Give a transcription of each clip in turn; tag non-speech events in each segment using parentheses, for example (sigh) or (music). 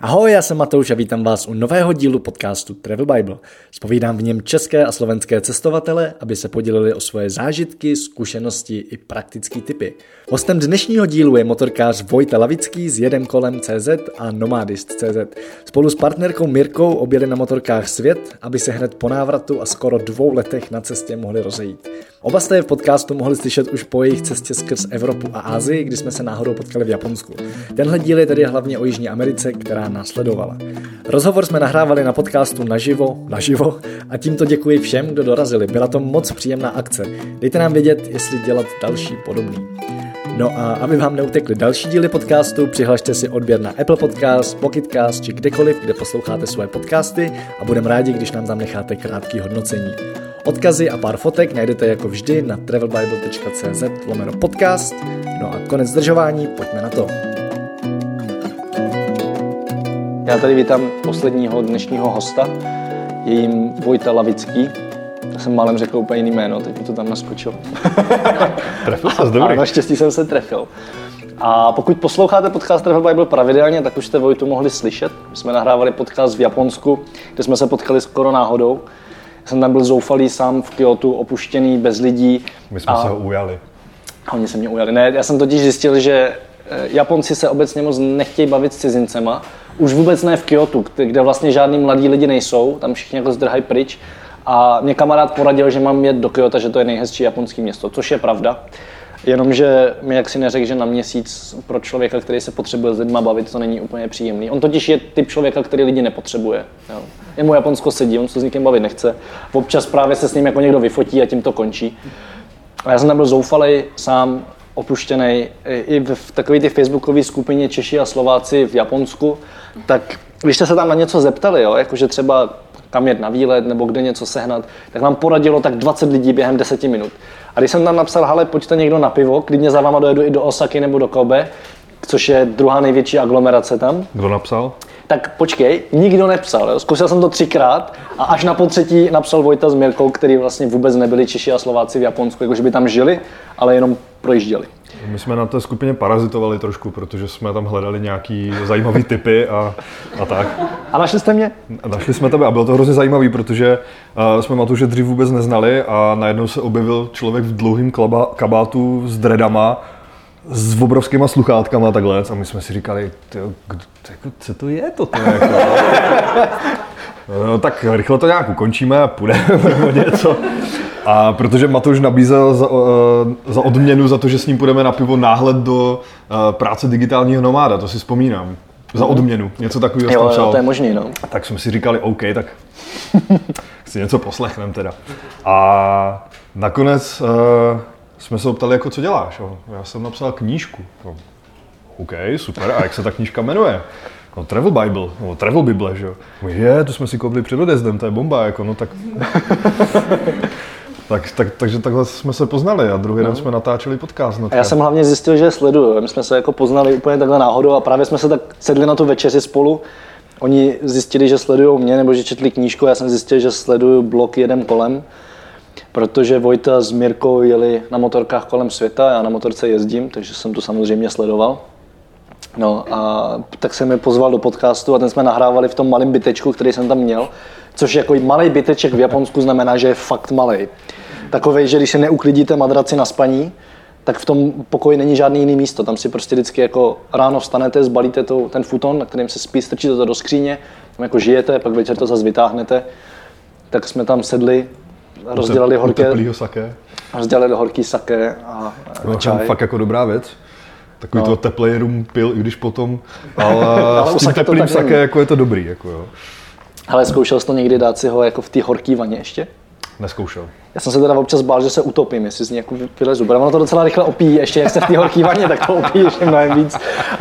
Ahoj, já jsem Matouš a vítám vás u nového dílu podcastu Travel Bible. Spovídám v něm české a slovenské cestovatele, aby se podělili o svoje zážitky, zkušenosti i praktické typy. Hostem dnešního dílu je motorkář Vojta Lavický z Jedem kolem CZ a Nomadist.cz. Spolu s partnerkou Mirkou objeli na motorkách svět, aby se hned po návratu a skoro dvou letech na cestě mohli rozejít. Oba jste je v podcastu mohli slyšet už po jejich cestě skrz Evropu a Asii, kdy jsme se náhodou potkali v Japonsku. Tenhle díl je tedy hlavně o Jižní Americe, která následovala. Rozhovor jsme nahrávali na podcastu naživo, naživo a tímto děkuji všem, kdo dorazili. Byla to moc příjemná akce. Dejte nám vědět, jestli dělat další podobný. No a aby vám neutekly další díly podcastu, přihlašte si odběr na Apple Podcast, Pocketcast či kdekoliv, kde posloucháte svoje podcasty a budeme rádi, když nám tam necháte krátký hodnocení. Odkazy a pár fotek najdete jako vždy na travelbible.cz lomeno podcast. No a konec zdržování, pojďme na to. Já tady vítám posledního dnešního hosta, je jim Vojta Lavický. Já jsem málem řekl úplně jiný jméno, teď mi to tam naskočilo. (laughs) Trefil se, dobrý. A naštěstí jsem se trefil. A pokud posloucháte podcast Travel Bible pravidelně, tak už jste Vojtu mohli slyšet. My jsme nahrávali podcast v Japonsku, kde jsme se potkali skoro náhodou. Já jsem tam byl zoufalý sám v Kyoto, opuštěný, bez lidí. My jsme a... se ho ujali. A oni se mě ujali. Ne, já jsem totiž zjistil, že Japonci se obecně moc nechtějí bavit s cizincema. Už vůbec ne v Kyoto, kde vlastně žádní mladí lidi nejsou, tam všichni jako zdrhají pryč. A mě kamarád poradil, že mám jet do Kyoto, že to je nejhezčí japonské město, což je pravda. Jenomže mi jak si neřekl, že na měsíc pro člověka, který se potřebuje s lidma bavit, to není úplně příjemný. On totiž je typ člověka, který lidi nepotřebuje. Jo. Jemu Japonsko sedí, on se s nikým bavit nechce. Občas právě se s ním jako někdo vyfotí a tím to končí. A já jsem tam byl zoufalý, sám, opuštěný. I v takové ty facebookové skupině Češi a Slováci v Japonsku, tak když jste se tam na něco zeptali, jo, jakože třeba kam jet na výlet nebo kde něco sehnat, tak vám poradilo tak 20 lidí během 10 minut. A když jsem tam napsal, hele, pojďte někdo na pivo, klidně za váma dojedu i do Osaky nebo do Kobe, což je druhá největší aglomerace tam. Kdo napsal? Tak počkej, nikdo nepsal. Jo. Zkusil jsem to třikrát a až na potřetí napsal Vojta s Mirkou, který vlastně vůbec nebyli Češi a Slováci v Japonsku, jakože by tam žili, ale jenom projížděli. My jsme na té skupině parazitovali trošku, protože jsme tam hledali nějaký zajímavý typy a, a tak. A našli jste mě? A našli jsme tebe a bylo to hrozně zajímavý, protože uh, jsme Matouše dřív vůbec neznali a najednou se objevil člověk v dlouhém kabátu s dredama, s obrovskýma sluchátkama takhle a my jsme si říkali, tyjo, kdo, jako, co to je to? Jako? No, tak rychle to nějak ukončíme a půjdeme (laughs) něco. A protože Matouš nabízel za, uh, za odměnu za to, že s ním půjdeme na pivo náhled do uh, práce digitálního nomáda, to si vzpomínám. Za odměnu, něco takového jo, jo, to je možný, no. Tak jsme si říkali, OK, tak (laughs) si něco poslechnem teda. A nakonec uh, jsme se optali, jako co děláš. Jo? Já jsem napsal knížku. No, OK, super, a jak se ta knížka jmenuje? No Travel Bible, no Travel Bible, že jo. Je, to jsme si koupili před odezdem, to je bomba, jako no tak... (laughs) Tak, tak, takže takhle jsme se poznali a druhý no. den jsme natáčeli podcast. A já jsem hlavně zjistil, že je sleduju. My jsme se jako poznali úplně takhle náhodou a právě jsme se tak sedli na tu večeři spolu. Oni zjistili, že sledují mě nebo že četli knížku, já jsem zjistil, že sleduju blog Jedem kolem, protože Vojta s Mirkou jeli na motorkách kolem světa, já na motorce jezdím, takže jsem to samozřejmě sledoval. No a tak jsem mi pozval do podcastu a ten jsme nahrávali v tom malém bytečku, který jsem tam měl, což jako malý byteček v Japonsku znamená, že je fakt malý. Takový, že když si neuklidíte madraci na spaní, tak v tom pokoji není žádný jiný místo. Tam si prostě vždycky jako ráno vstanete, zbalíte to, ten futon, na kterým se spí, strčíte to do skříně, tam jako žijete, pak večer to zase vytáhnete. Tak jsme tam sedli, rozdělali horké, rozdělali horký sake a, a čaj. fakt jako dobrá věc. Takový no. to teplej rum pil, i když potom, (laughs) ale, ale s tím teplým sake jako je to dobrý. Jako jo. Ale zkoušel jsi to někdy dát si ho jako v té horké vaně ještě? Neskoušel. Já jsem se teda občas bál, že se utopím, jestli z ní jako vylezu. Ono to docela rychle opíjí, ještě jak se v té horké vaně, tak to opíjí ještě mnohem víc.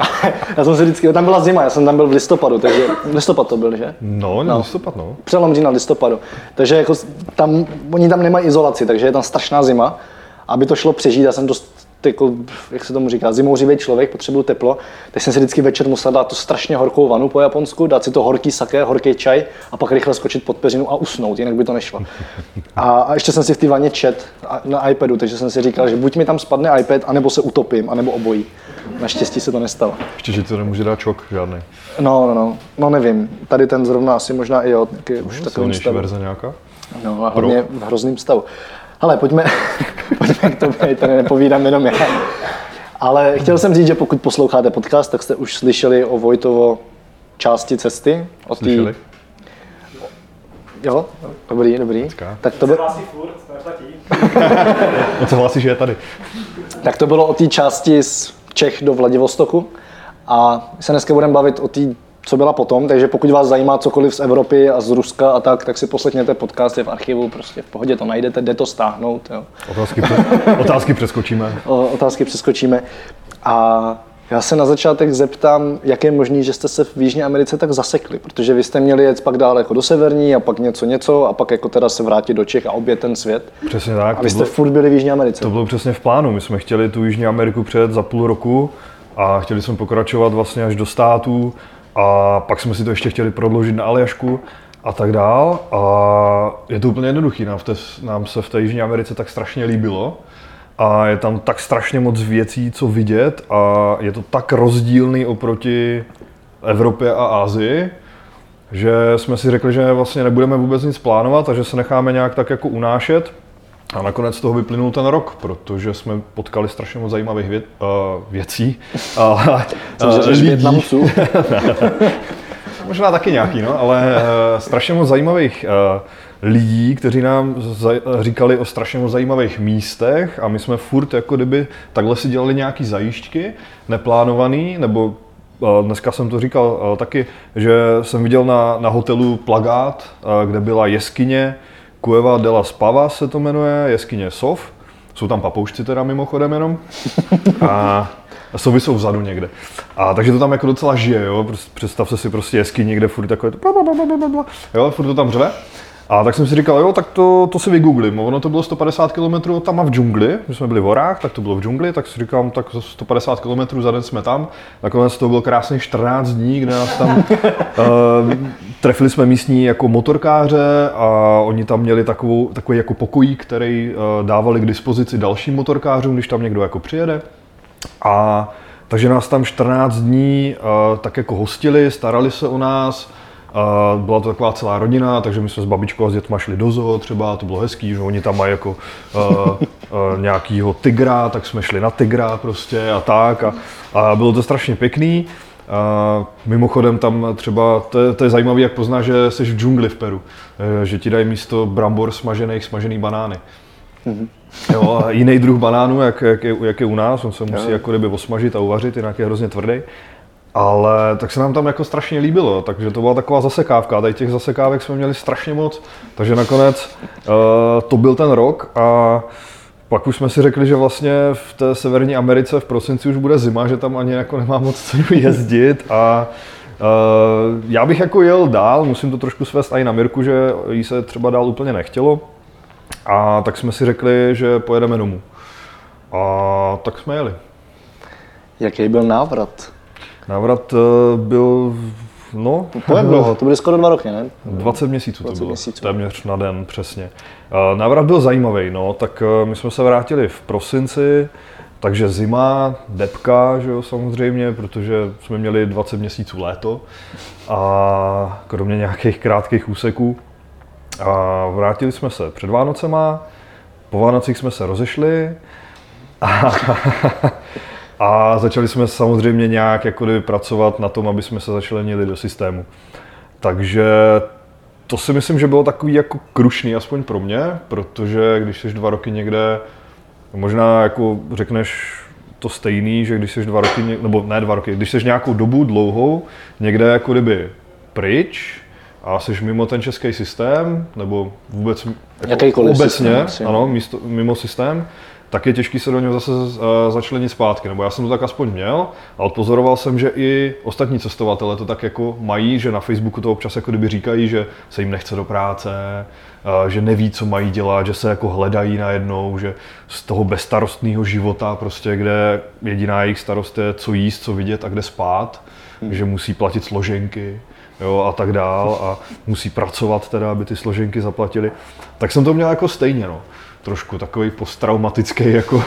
(laughs) já jsem si vždycky, tam byla zima, já jsem tam byl v listopadu, takže listopad to byl, že? No, no. listopad, no. Přelom října listopadu. Takže jako tam, oni tam nemají izolaci, takže je tam strašná zima. Aby to šlo přežít, já jsem dost jako, jak se tomu říká, zimouřivý člověk, potřebuju teplo, tak jsem si vždycky večer musel dát tu strašně horkou vanu po Japonsku, dát si to horký sake, horký čaj a pak rychle skočit pod peřinu a usnout, jinak by to nešlo. A, a ještě jsem si v té vaně čet na iPadu, takže jsem si říkal, že buď mi tam spadne iPad, anebo se utopím, anebo obojí. Naštěstí se to nestalo. Ještě, že to nemůže dát čok žádný. No, no, no, no nevím. Tady ten zrovna asi možná i jo, taky už No, stavu. verze nějaká? No a hodně v hrozným stavu. Ale pojďme, pojďme k tobě, tady nepovídám jenom já. Ale chtěl jsem říct, že pokud posloucháte podcast, tak jste už slyšeli o Vojtovo části cesty. O tý- Slyšeli? Jo, dobrý, dobrý. Hezká. Tak to, by, (laughs) No co hlásí, že je tady? tak to bylo o té části z Čech do Vladivostoku. A my se dneska budeme bavit o té, co byla potom, takže pokud vás zajímá cokoliv z Evropy a z Ruska a tak, tak si poslechněte podcast, je v archivu, prostě v pohodě to najdete, jde to stáhnout. Jo. Otázky, (laughs) otázky přeskočíme. O- otázky přeskočíme. A já se na začátek zeptám, jak je možné, že jste se v Jižní Americe tak zasekli, protože vy jste měli jet pak dál jako do severní a pak něco něco a pak jako teda se vrátit do Čech a obět ten svět. Přesně tak. A vy jste bylo- furt byli v Jižní Americe. To bylo přesně v plánu. My jsme chtěli tu Jižní Ameriku přejet za půl roku a chtěli jsme pokračovat vlastně až do států a pak jsme si to ještě chtěli prodloužit na Aljašku a tak dál. A je to úplně jednoduchý. Nám, v té, nám se v té Jižní Americe tak strašně líbilo a je tam tak strašně moc věcí, co vidět a je to tak rozdílný oproti Evropě a Asii, že jsme si řekli, že vlastně nebudeme vůbec nic plánovat a že se necháme nějak tak jako unášet. A nakonec z toho vyplynul ten rok, protože jsme potkali strašně moc zajímavých věd, uh, věcí. (laughs) A, Jsem uh, lidí. Větnamců. (laughs) Možná taky nějaký, no, ale uh, strašně moc zajímavých uh, lidí, kteří nám říkali o strašně moc zajímavých místech a my jsme furt jako kdyby takhle si dělali nějaký zajížďky, neplánovaný, nebo dneska jsem to říkal taky, že jsem viděl na, na hotelu plagát, kde byla jeskyně Cueva de la Spava se to jmenuje, jeskyně Sov. Jsou tam papoušci teda mimochodem jenom. A sovy jsou vzadu někde. A takže to tam jako docela žije, jo. Představte si prostě jeskyni, kde furt takové to bla, bla, bla, bla, bla. jo, furt to tam řve. A tak jsem si říkal, jo, tak to, to si vygooglím. Ono to bylo 150 km tam a v džungli, my jsme byli v horách, tak to bylo v džungli, tak si říkám, tak za 150 km za den jsme tam. Nakonec to bylo krásných 14 dní, kde nás tam uh, trefili jsme místní jako motorkáře a oni tam měli takovou, takový jako pokojík, který uh, dávali k dispozici dalším motorkářům, když tam někdo jako přijede. A takže nás tam 14 dní uh, tak jako hostili, starali se o nás. Uh, byla to taková celá rodina, takže my jsme s babičkou a s dětma šli do zoo třeba, to bylo hezký, že oni tam mají jako uh, uh, nějakýho tygra, tak jsme šli na tygra prostě a tak a, a bylo to strašně pěkný. Uh, mimochodem tam třeba, to je, to je zajímavé, jak poznáš, že jsi v džungli v Peru, uh, že ti dají místo brambor smažených, smažený banány. Jo, a jiný druh banánů, jak, jak, je, jak je u nás, on se musí jako kdyby osmažit a uvařit, jinak je hrozně tvrdý. Ale tak se nám tam jako strašně líbilo, takže to byla taková zasekávka. Tady těch zasekávek jsme měli strašně moc, takže nakonec uh, to byl ten rok a pak už jsme si řekli, že vlastně v té Severní Americe v prosinci už bude zima, že tam ani jako nemá moc cenu (laughs) jezdit a uh, já bych jako jel dál, musím to trošku svést i na Mirku, že jí se třeba dál úplně nechtělo. A tak jsme si řekli, že pojedeme domů. A tak jsme jeli. Jaký byl návrat? Návrat eh, byl, no, To je dlouho, to byly skoro dva roky, ne? 20 měsíců 20 to bylo, měsíců. téměř na den, přesně. Eh, Návrat byl zajímavý, no, tak eh, my jsme se vrátili v prosinci, takže zima, depka, že jo, samozřejmě, protože jsme měli 20 měsíců léto a kromě nějakých krátkých úseků. A vrátili jsme se před Vánocema, po Vánocích jsme se rozešli a, (laughs) a začali jsme samozřejmě nějak jako kdyby pracovat na tom, aby jsme se začlenili do systému. Takže to si myslím, že bylo takový jako krušný, aspoň pro mě, protože když jsi dva roky někde, možná jako řekneš to stejný, že když jsi dva roky, nebo ne dva roky, když jsi nějakou dobu dlouhou někde jako kdyby pryč a jsi mimo ten český systém, nebo vůbec jako obecně, systém ano, místo, mimo systém, tak je těžký se do něho zase eh, začlenit zpátky. Nebo já jsem to tak aspoň měl a odpozoroval jsem, že i ostatní cestovatele to tak jako mají, že na Facebooku to občas jako kdyby říkají, že se jim nechce do práce, eh, že neví, co mají dělat, že se jako hledají najednou, že z toho bezstarostného života, prostě, kde jediná jejich starost je, co jíst, co vidět a kde spát, hmm. že musí platit složenky, jo, a tak dál a musí pracovat teda, aby ty složenky zaplatili. Tak jsem to měl jako stejně, no. Trošku takový posttraumatický, jako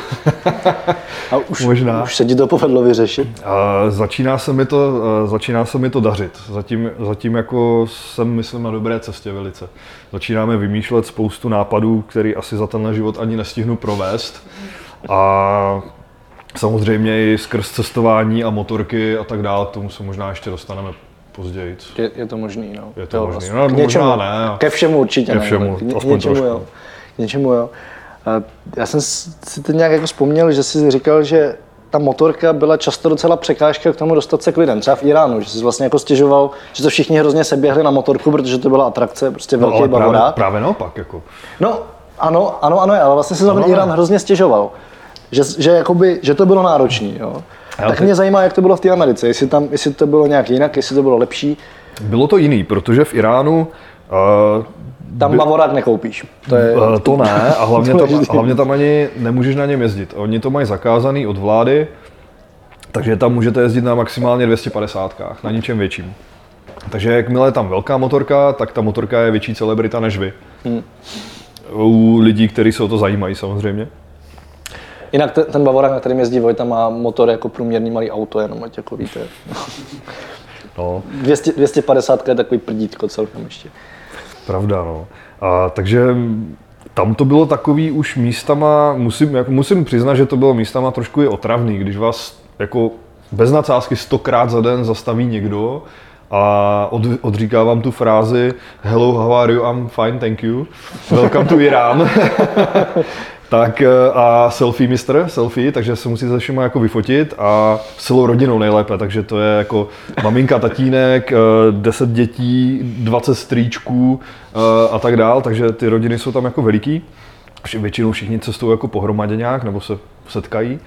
(laughs) a už, možná. Už se ti to povedlo vyřešit? A začíná, se mi to, začíná se mi to dařit. Zatím, zatím jako jsem, myslím, na dobré cestě velice. Začínáme vymýšlet spoustu nápadů, který asi za tenhle život ani nestihnu provést. A samozřejmě i skrz cestování a motorky a tak dále, k tomu se možná ještě dostaneme později. Je, je to možný, no. Je to, to možný, no, k něčemu, možná ne. Ke všemu určitě Ke všemu, ne, k, něčemu, trošku. jo. K něčemu, jo. Já jsem si teď nějak jako vzpomněl, že jsi říkal, že ta motorka byla často docela překážka k tomu dostat se k lidem. Třeba v Iránu, že jsi vlastně jako stěžoval, že to všichni hrozně seběhli na motorku, protože to byla atrakce, prostě velký no, bavorát. Právě, právě naopak. Jako. No, ano, ano, ano, ale vlastně se za ten Irán hrozně stěžoval. Že, že, jakoby, že to bylo náročné. Jo. tak mě zajímá, jak to bylo v té Americe, jestli, tam, jestli to bylo nějak jinak, jestli to bylo lepší. Bylo to jiný, protože v Iránu uh, tam by... Bavorák nekoupíš. To, je... Uh, to ne a hlavně tam, (laughs) hlavně tam ani nemůžeš na něm jezdit. Oni to mají zakázaný od vlády, takže tam můžete jezdit na maximálně 250, na ničem větším. Takže jakmile je tam velká motorka, tak ta motorka je větší celebrita než vy. Hmm. U lidí, kteří se o to zajímají samozřejmě. Jinak ten, ten Bavorák, na kterým jezdí Vojta, má motor jako průměrný malý auto, jenom ať jako víte. No. (laughs) 200, 250 je takový prdítko celkem ještě. Pravda, no. A, takže tam to bylo takový už místama, musím, jako musím přiznat, že to bylo místama trošku i otravný, když vás jako bez nadsázky stokrát za den zastaví někdo a od, odříká vám tu frázi Hello, how are you? I'm fine, thank you. Welcome to Iran. (laughs) tak eh, a selfie mistr, selfie, takže se musíte se všema jako vyfotit a s celou rodinou nejlépe, takže to je jako maminka, tatínek, 10 eh, dětí, 20 strýčků eh, a tak dál, takže ty rodiny jsou tam jako veliký. Většinou všichni cestují jako pohromadě nějak nebo se setkají.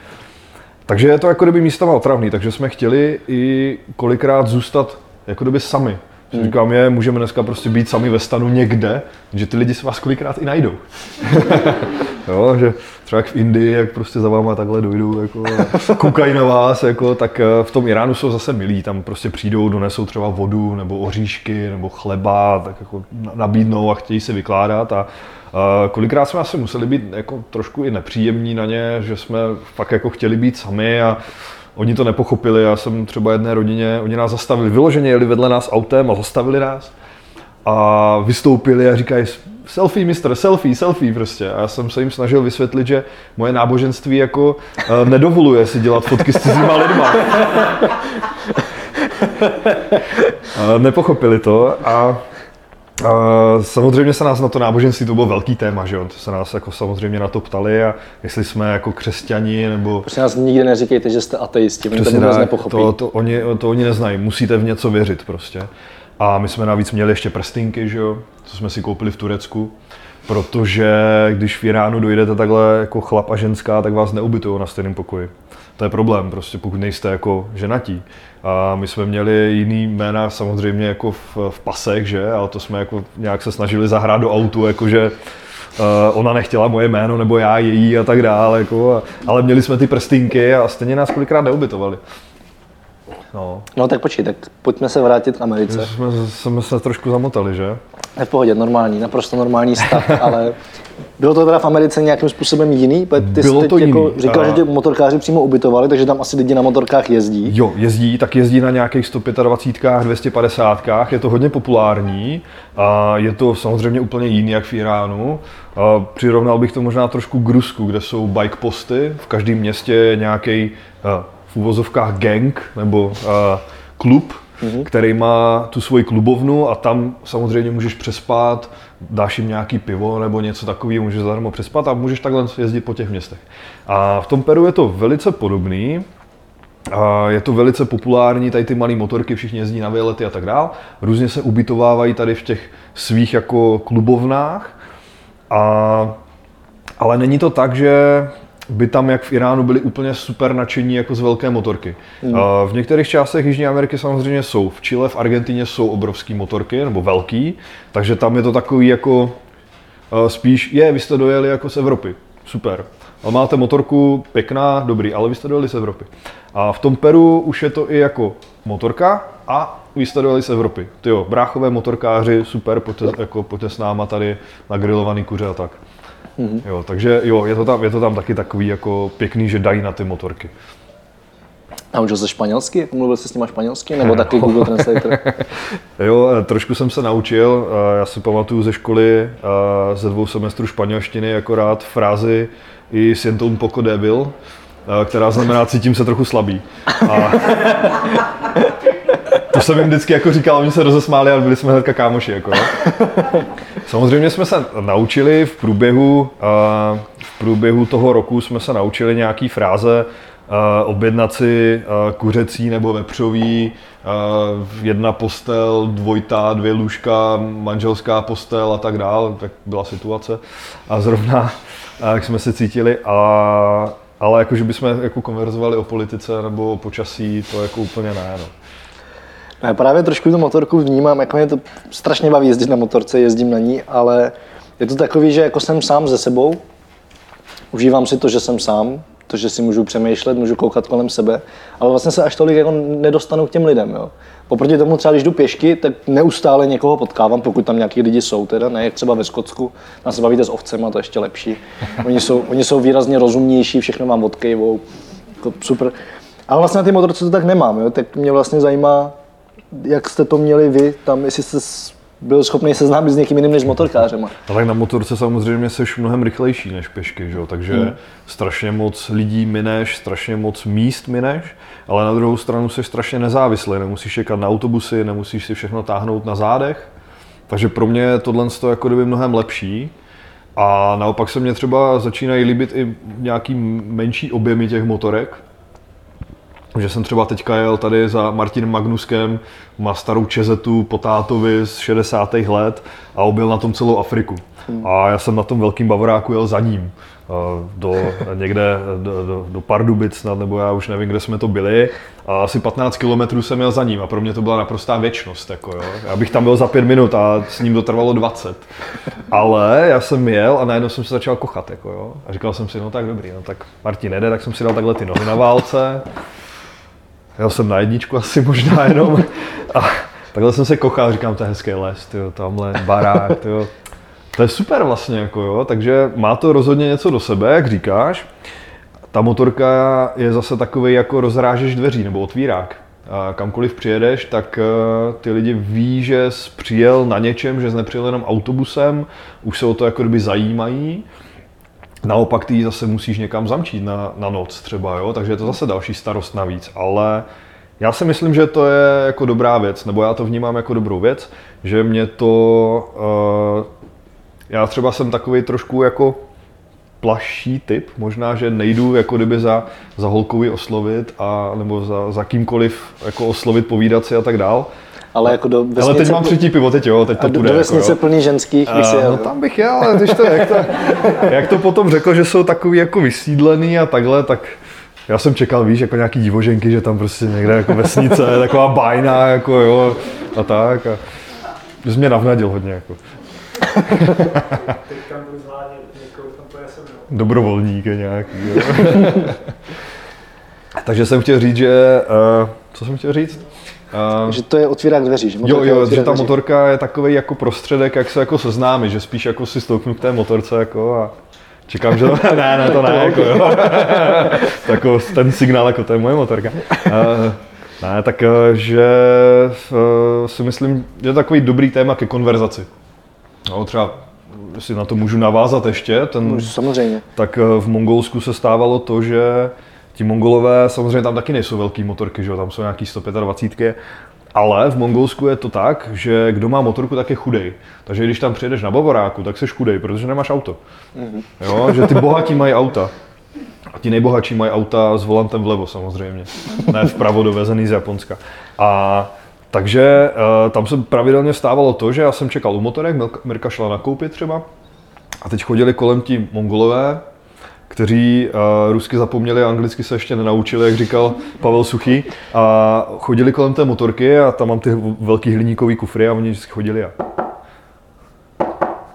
Takže je to jako kdyby místama otravný, takže jsme chtěli i kolikrát zůstat jako kdyby sami. Hmm. Říkám, je, můžeme dneska prostě být sami ve stanu někde, že ty lidi se vás kolikrát i najdou. (laughs) jo, že třeba jak v Indii, jak prostě za váma takhle dojdou, jako, koukají na vás, jako, tak eh, v tom Iránu jsou zase milí, tam prostě přijdou, donesou třeba vodu, nebo oříšky, nebo chleba, tak jako nabídnou a chtějí se vykládat a a kolikrát jsme asi museli být jako trošku i nepříjemní na ně, že jsme fakt jako chtěli být sami a Oni to nepochopili, já jsem třeba jedné rodině, oni nás zastavili, vyloženě jeli vedle nás autem a zastavili nás a vystoupili a říkají selfie, mistr, selfie, selfie prostě. A já jsem se jim snažil vysvětlit, že moje náboženství jako uh, nedovoluje si dělat fotky s cizíma lidma. uh, (laughs) nepochopili to a Uh, samozřejmě se nás na to náboženství, to bylo velký téma, že jo? To se nás jako samozřejmě na to ptali a jestli jsme jako křesťani nebo... Prostě nás nikdy neříkejte, že jste ateisti, oni to vůbec nepochopí. To, to, oni, to oni neznají, musíte v něco věřit prostě. A my jsme navíc měli ještě prstinky, že jo? Co jsme si koupili v Turecku. Protože když v Iránu dojdete takhle jako chlap a ženská, tak vás neubytují na stejném pokoji. To je problém, prostě pokud nejste jako ženatí. A my jsme měli jiný jména samozřejmě jako v, v pasech, že? Ale to jsme jako nějak se snažili zahrát do autu, jakože uh, ona nechtěla moje jméno nebo já její a tak dále. Jako, a, ale měli jsme ty prstinky a stejně nás kolikrát neubytovali. No. no tak počkej, tak pojďme se vrátit k Americe. Jsme, jsme se trošku zamotali, že? Je v pohodě, normální, naprosto normální stav, (laughs) ale bylo to teda v Americe nějakým způsobem jiný? Ty bylo to jako jiný. říkal, a... že tě motorkáři přímo ubytovali, takže tam asi lidi na motorkách jezdí. Jo, jezdí, tak jezdí na nějakých 125, 250, je to hodně populární a je to samozřejmě úplně jiný jak v Iránu. A přirovnal bych to možná trošku k Rusku, kde jsou bike posty, v každém městě je nějaký uvozovkách gang nebo uh, klub, mm-hmm. který má tu svoji klubovnu a tam samozřejmě můžeš přespat, dáš jim nějaký pivo nebo něco takového, můžeš zadarmo přespat a můžeš takhle jezdit po těch městech. A v tom Peru je to velice podobný, a je to velice populární, tady ty malé motorky, všichni jezdí na výlety a tak dál. Různě se ubytovávají tady v těch svých jako klubovnách. A, ale není to tak, že by tam, jak v Iránu, byli úplně super nadšení jako z velké motorky. Mm. V některých částech Jižní Ameriky samozřejmě jsou. V Chile, v Argentině jsou obrovské motorky, nebo velký, takže tam je to takový jako spíš, je, vy jste dojeli jako z Evropy, super. Ale máte motorku pěkná, dobrý, ale vy jste dojeli z Evropy. A v tom Peru už je to i jako motorka a vy jste dojeli z Evropy. Ty jo, bráchové motorkáři, super, pojďte, jako, pojďte s náma tady na grilovaný kuře a tak. Mm-hmm. Jo, takže jo, je to, tam, je to tam taky takový jako pěkný, že dají na ty motorky. A učil se španělsky? Mluvil jsi s nima španělsky? Nebo (laughs) taky Google Translator? jo, trošku jsem se naučil. Já si pamatuju ze školy ze dvou semestrů španělštiny akorát frázi i siento un poco débil, která znamená cítím se trochu slabý. A (laughs) to jsem jim vždycky jako říkal, oni se rozesmáli a byli jsme hnedka kámoši. Jako, (laughs) Samozřejmě jsme se naučili v průběhu, v průběhu toho roku jsme se naučili nějaký fráze, objednat si kuřecí nebo vepřový, jedna postel, dvojta, dvě lůžka, manželská postel a tak dále, tak byla situace. A zrovna jak jsme se cítili, a, ale jako, že bychom jako konverzovali o politice nebo o počasí, to jako úplně ne. No. Já právě trošku tu motorku vnímám, jako mě to strašně baví jezdit na motorce, jezdím na ní, ale je to takový, že jako jsem sám ze sebou, užívám si to, že jsem sám, to, že si můžu přemýšlet, můžu koukat kolem sebe, ale vlastně se až tolik jako nedostanu k těm lidem. Jo. Oproti tomu třeba, když jdu pěšky, tak neustále někoho potkávám, pokud tam nějaký lidi jsou, teda ne jak třeba ve Skotsku, tam se bavíte s ovcema, to je ještě lepší. (laughs) Oni jsou, oni jsou výrazně rozumnější, všechno vám odkejvou, jako super. Ale vlastně na ty motorce to tak nemám, jo. tak mě vlastně zajímá, jak jste to měli vy tam, jestli jste byl schopný se známit s někým jiným než motorkářem. A tak na motorce samozřejmě jsi mnohem rychlejší než pěšky, že? takže hmm. strašně moc lidí mineš, strašně moc míst mineš, ale na druhou stranu jsi strašně nezávislý, nemusíš čekat na autobusy, nemusíš si všechno táhnout na zádech, takže pro mě je tohle jako kdyby mnohem lepší. A naopak se mě třeba začínají líbit i nějaký menší objemy těch motorek, že jsem třeba teďka jel tady za Martinem Magnuskem, má starou čezetu po tátovi z 60. let a objel na tom celou Afriku. Hmm. A já jsem na tom velkým bavoráku jel za ním. Do, (laughs) někde do, do, do Pardubic snad, nebo já už nevím, kde jsme to byli. A asi 15 kilometrů jsem jel za ním a pro mě to byla naprostá věčnost. Jako jo. Já bych tam byl za pět minut a s ním to trvalo 20. Ale já jsem jel a najednou jsem se začal kochat. Jako jo. A říkal jsem si, no tak dobrý, no tak Martin jede, tak jsem si dal takhle ty nohy na válce Jel jsem na jedničku asi možná (laughs) jenom. A takhle jsem se kochal, říkám, to je hezký les, tyjo, tamhle barák, tyjo. To je super vlastně, jako jo, takže má to rozhodně něco do sebe, jak říkáš. Ta motorka je zase takový jako rozrážeš dveří nebo otvírák. A kamkoliv přijedeš, tak eh, ty lidi ví, že jsi přijel na něčem, že jsi nepřijel jenom autobusem, už se o to jako kdyby zajímají Naopak ty zase musíš někam zamčít na, na noc třeba, jo? takže je to zase další starost navíc. Ale já si myslím, že to je jako dobrá věc, nebo já to vnímám jako dobrou věc, že mě to, uh, já třeba jsem takový trošku jako plaší typ, možná, že nejdu jako kdyby za, za holkovi oslovit, a, nebo za, za kýmkoliv jako oslovit, povídat si a tak dál, ale jako do vesnice... Ale teď mám třetí pivo, teď jo, teď to půjde. Do vesnice jako, plný ženských bych si jel. No tam bych jel, ale když to, jak, to, (laughs) jak to potom řekl, že jsou takový jako vysídlený a takhle, tak já jsem čekal, víš, jako nějaký divoženky, že tam prostě někde jako vesnice, (laughs) taková bajná, jako jo, a tak. A jsi mě navnadil hodně, jako. Dobrovolník je nějaký, jo. (laughs) Takže jsem chtěl říct, že, uh, co jsem chtěl říct? Uh, že to je otvírák dveří, že Jo, jo, že ta dveří. motorka je takový jako prostředek, jak se jako seznámí, že spíš jako si stoupnu k té motorce jako a čekám, že (laughs) ne, ne, to ne, jako jo. (laughs) jako ten signál, jako to je moje motorka. Uh, ne, tak že uh, si myslím, že je takový dobrý téma ke konverzaci. No, třeba si na to můžu navázat ještě. Ten, Můžu, samozřejmě. Tak v Mongolsku se stávalo to, že Ti Mongolové samozřejmě tam taky nejsou velký motorky, že jo? tam jsou nějaký 125, ale v Mongolsku je to tak, že kdo má motorku, tak je chudej. Takže když tam přijedeš na Bavoráku, tak jsi chudej, protože nemáš auto. Mm-hmm. Jo, že ty bohatí mají auta. A ti nejbohatší mají auta s volantem vlevo samozřejmě. Ne vpravo dovezený z Japonska. A takže uh, tam se pravidelně stávalo to, že já jsem čekal u motorek, Mirka šla nakoupit třeba. A teď chodili kolem ti mongolové kteří uh, rusky zapomněli a anglicky se ještě nenaučili, jak říkal Pavel Suchý, a chodili kolem té motorky a tam mám ty velký hliníkový kufry a oni vždycky chodili a...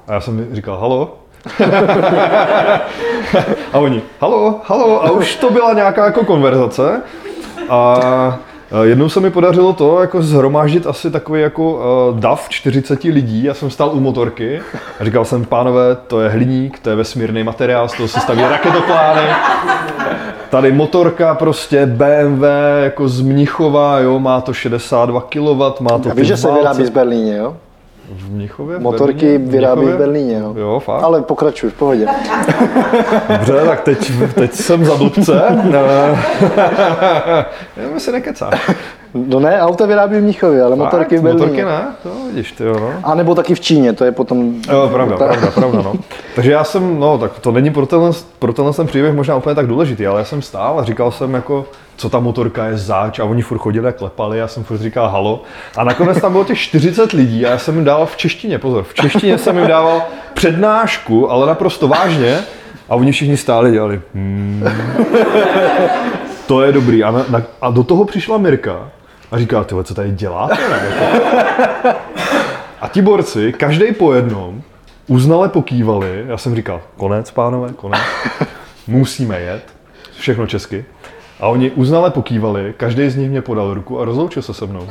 A já jsem říkal, halo, (laughs) a oni, halo, halo, a už to byla nějaká jako konverzace. A jednou se mi podařilo to, jako zhromáždit asi takový jako uh, dav 40 lidí. Já jsem stál u motorky a říkal jsem, pánové, to je hliník, to je vesmírný materiál, z toho se staví raketoplány. Tady motorka prostě BMW jako z Mnichova, jo, má to 62 kW, má to A víš, že se vyrábí z Berlíně, jo? V Mnichově? v Motorky Berlíně? vyrábí v? Berlíně, jo. Jo, fakt? Ale pokračuj, v pohodě. (laughs) Dobře, tak teď, teď jsem za blbce. (laughs) (laughs) Já si nekecá. No ne, auta vyrábí v Mnichově, ale motorky v Fakt? Berlíně. Motorky ne? To vidíš, ty jo, no. A nebo taky v Číně, to je potom... Jo, pravda, pravda, pravda, no. Takže já jsem, no, tak to není pro tenhle, pro tenhle ten příběh možná úplně tak důležitý, ale já jsem stál a říkal jsem jako, co ta motorka je zač a oni furt chodili a klepali, já jsem furt říkal halo. A nakonec tam bylo těch 40 lidí a já jsem jim dával v češtině, pozor, v češtině jsem jim dával přednášku, ale naprosto vážně a oni všichni stáli dělali. Hmm. To je dobrý. A, na, na, a do toho přišla Mirka a říká, ty co tady děláte? A ti borci, každý po jednom, uznale pokývali. Já jsem říkal, konec, pánové, konec. Musíme jet. Všechno česky. A oni uznale pokývali, každý z nich mě podal ruku a rozloučil se se mnou.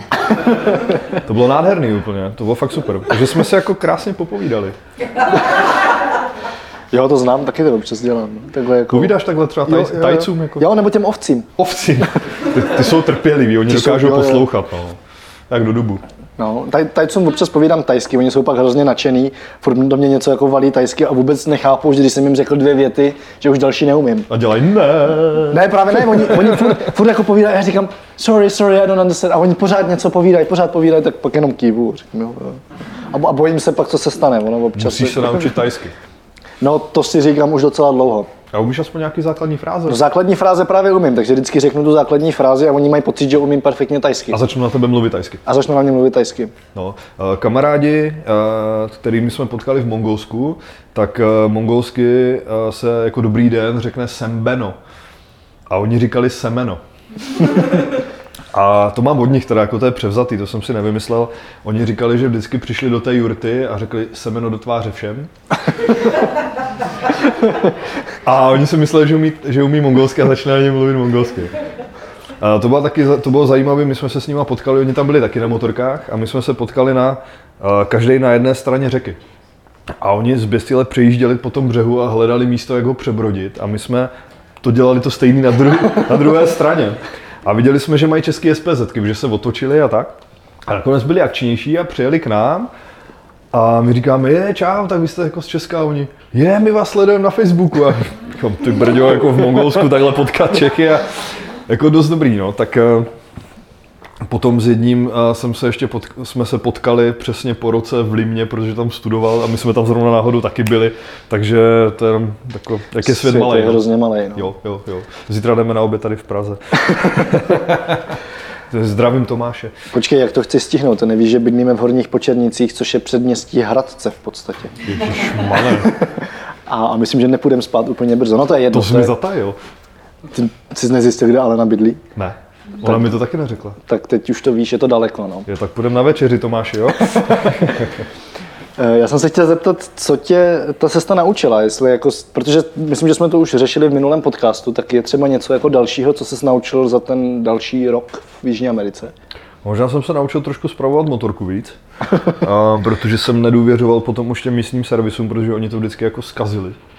To bylo nádherný úplně, to bylo fakt super. Takže jsme se jako krásně popovídali. Jo, to znám, taky to občas dělám. no. Takhle jako... Povídáš takhle třeba taj, Jo, jo, jo. tajcům? Jako? Jo, nebo těm ovcím. Ovci. Ty, ty jsou trpěliví, oni Ty jsou- dokážou jo, jo. poslouchat. No. Jak do dubu. No, taj, tajcům občas povídám tajsky, oni jsou pak hrozně nadšený, furt do mě něco jako valí tajsky a vůbec nechápou, že když jsem jim řekl dvě věty, že už další neumím. A dělají ne. Ne, právě ne, oni, oni furt, furt jako povídají, já říkám, sorry, sorry, I don't understand, a oni pořád něco povídají, pořád povídají, tak pak jenom kývu, říkám, jo, jo. A bojím se pak, co se stane, ono občas. Musíš se naučit tajsky. No, to si říkám už docela dlouho. A umíš aspoň nějaký základní fráze? No, základní fráze právě umím, takže vždycky řeknu tu základní frázi a oni mají pocit, že umím perfektně tajsky. A začnu na tebe mluvit tajsky. A začnu na mě mluvit tajsky. No, eh, kamarádi, eh, kterými jsme potkali v Mongolsku, tak eh, mongolsky se jako dobrý den řekne sembeno. A oni říkali semeno. (laughs) A to mám od nich teda, jako to je převzatý, to jsem si nevymyslel. Oni říkali, že vždycky přišli do té jurty a řekli semeno do tváře všem. (laughs) A oni si mysleli, že umí, že umí mongolsky a začali na ně mluvit mongolsky. A to bylo taky, to bylo zajímavé, my jsme se s nimi potkali, oni tam byli taky na motorkách a my jsme se potkali na, každý na jedné straně řeky. A oni zběsile přejížděli po tom břehu a hledali místo, jak ho přebrodit a my jsme to dělali to stejný na, dru- na druhé straně. A viděli jsme, že mají český SPZ, že se otočili a tak. A nakonec byli akčnější a přijeli k nám. A my říkáme, je, čau, tak vy jste jako z Česka. A oni, je, my vás sledujeme na Facebooku. A ty brďo, jako v Mongolsku takhle potkat Čechy a jako dost dobrý, no, tak eh, Potom s jedním eh, jsem se ještě pot, jsme se potkali přesně po roce v Limě, protože tam studoval a my jsme tam zrovna náhodou taky byli, takže to je jenom tako, jak je svět, Svět malý. je hrozně malý, no. Jo, jo, jo. Zítra jdeme na oběd tady v Praze. (laughs) (laughs) Zdravím Tomáše. Počkej, jak to chci stihnout? To nevíš, že bydlíme v Horních Počernicích, což je předměstí Hradce v podstatě. Ježíš, mane, (laughs) A, a myslím, že nepůjdeme spát úplně brzo. No to je jedno. to jsi to mi zatajil. ty jsi nezjistil, kde Alena bydlí? Ne, ona mi to taky neřekla. Tak teď už to víš, je to daleko. No. Jo, tak půjdeme na večeři, Tomáši, jo? (laughs) Eh, Já jsem se chtěl zeptat, co tě ta cesta naučila, jestli jako, protože myslím, že jsme to už řešili v minulém podcastu, tak je třeba něco jako dalšího, co ses naučil za ten další rok v Jižní Americe? Možná jsem se naučil trošku zpravovat motorku víc, (laughs) a, protože jsem nedůvěřoval potom už těm místním servisům, protože oni to vždycky jako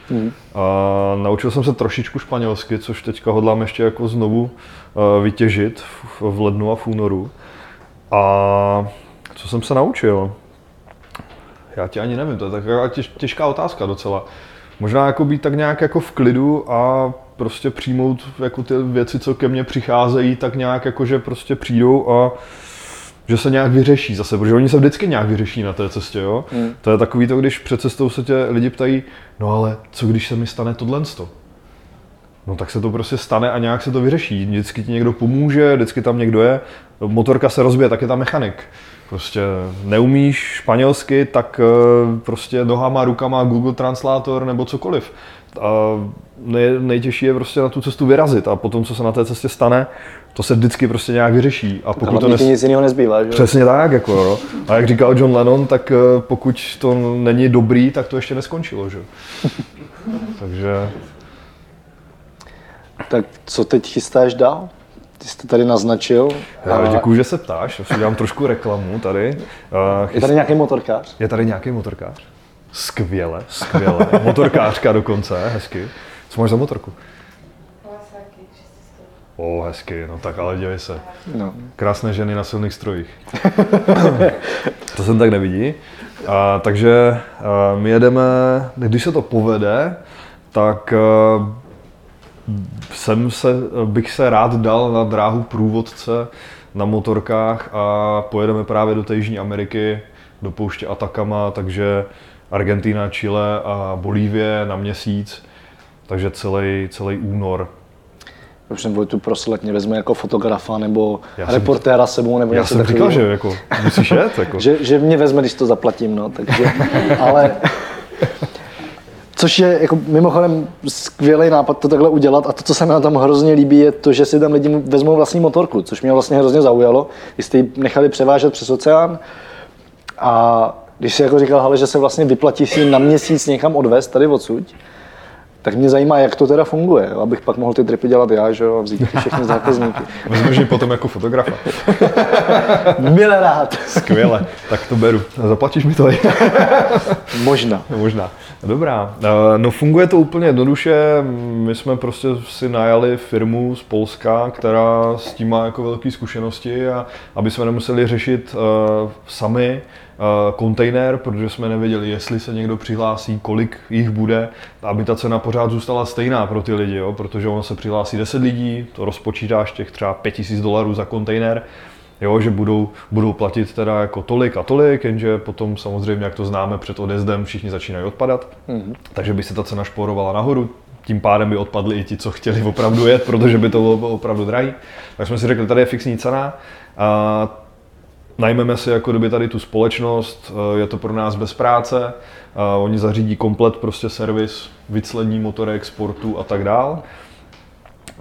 zkazili. A naučil jsem se trošičku španělsky, což teďka hodlám ještě jako znovu a, vytěžit v, lednu a v únoru. A co jsem se naučil? Já ti ani nevím, to je taková těž, těžká otázka docela. Možná jako být tak nějak jako v klidu a prostě přijmout jako ty věci, co ke mně přicházejí, tak nějak jako, že prostě přijdou a že se nějak vyřeší zase, protože oni se vždycky nějak vyřeší na té cestě, jo. Mm. To je takový to, když před cestou se tě lidi ptají, no ale co když se mi stane tohle No tak se to prostě stane a nějak se to vyřeší. Vždycky ti někdo pomůže, vždycky tam někdo je. Motorka se rozbije, tak je tam mechanik. Prostě neumíš španělsky, tak eh, prostě nohama, rukama, Google Translator nebo cokoliv. a nej, nejtěžší je prostě na tu cestu vyrazit a potom, co se na té cestě stane, to se vždycky prostě nějak vyřeší. A pokud to nes... nic jiného nezbývá, že? Přesně tak, jako jo. A jak říkal John Lennon, tak eh, pokud to není dobrý, tak to ještě neskončilo, že? (laughs) Takže... Tak co teď chystáš dál? Ty jsi to tady naznačil. Já děkuji, že se ptáš, já si dělám trošku reklamu tady. Je tady nějaký motorkář? Je tady nějaký motorkář. Skvěle, skvěle. Motorkářka dokonce, hezky. Co máš za motorku? O, hezky, no tak ale dívej se. No. Krásné ženy na silných strojích. (laughs) to jsem tak nevidí. A, takže a, my jedeme, když se to povede, tak a, jsem se, bych se rád dal na dráhu průvodce na motorkách a pojedeme právě do té Jižní Ameriky, do pouště Atacama, takže Argentina, Chile a Bolívie na měsíc, takže celý, celý únor. Už jsem tu proslet, mě vezme jako fotografa nebo já reportéra jsem, sebou nebo Já jsem říkal, že jako, musíš jet. Jako. (laughs) že, že mě vezme, když to zaplatím, no, takže, ale Což je jako mimochodem skvělý nápad to takhle udělat a to, co se mi na tom hrozně líbí, je to, že si tam lidi vezmou vlastní motorku, což mě vlastně hrozně zaujalo. Vy jste ji nechali převážet přes oceán a když si jako říkal, ale že se vlastně vyplatí si na měsíc někam odvést tady odsud, tak mě zajímá, jak to teda funguje, abych pak mohl ty tripy dělat já, že jo, a vzít ty všechny zákazníky. (laughs) Vezmeš potom jako fotografa. (laughs) Milé rád. Skvěle, tak to beru. Zaplatíš mi to? (laughs) Možná. Možná. Dobrá. Eh, no funguje to úplně jednoduše. My jsme prostě si najali firmu z Polska, která s tím má jako velké zkušenosti a aby jsme nemuseli řešit uh, sami kontejner, protože jsme nevěděli, jestli se někdo přihlásí, kolik jich bude, aby ta cena pořád zůstala stejná pro ty lidi, jo? protože ono se přihlásí 10 lidí, to rozpočítáš těch třeba 5000 dolarů za kontejner, jo, že budou, budou platit teda jako tolik a tolik, jenže potom samozřejmě, jak to známe před odezdem, všichni začínají odpadat, mm-hmm. takže by se ta cena šporovala nahoru, tím pádem by odpadli i ti, co chtěli opravdu jet, protože by to bylo opravdu drahý. Tak jsme si řekli, tady je fixní cena, a najmeme si jako kdyby tady tu společnost, eh, je to pro nás bez práce, a oni zařídí komplet prostě servis, vyclení motorek, sportu a tak dál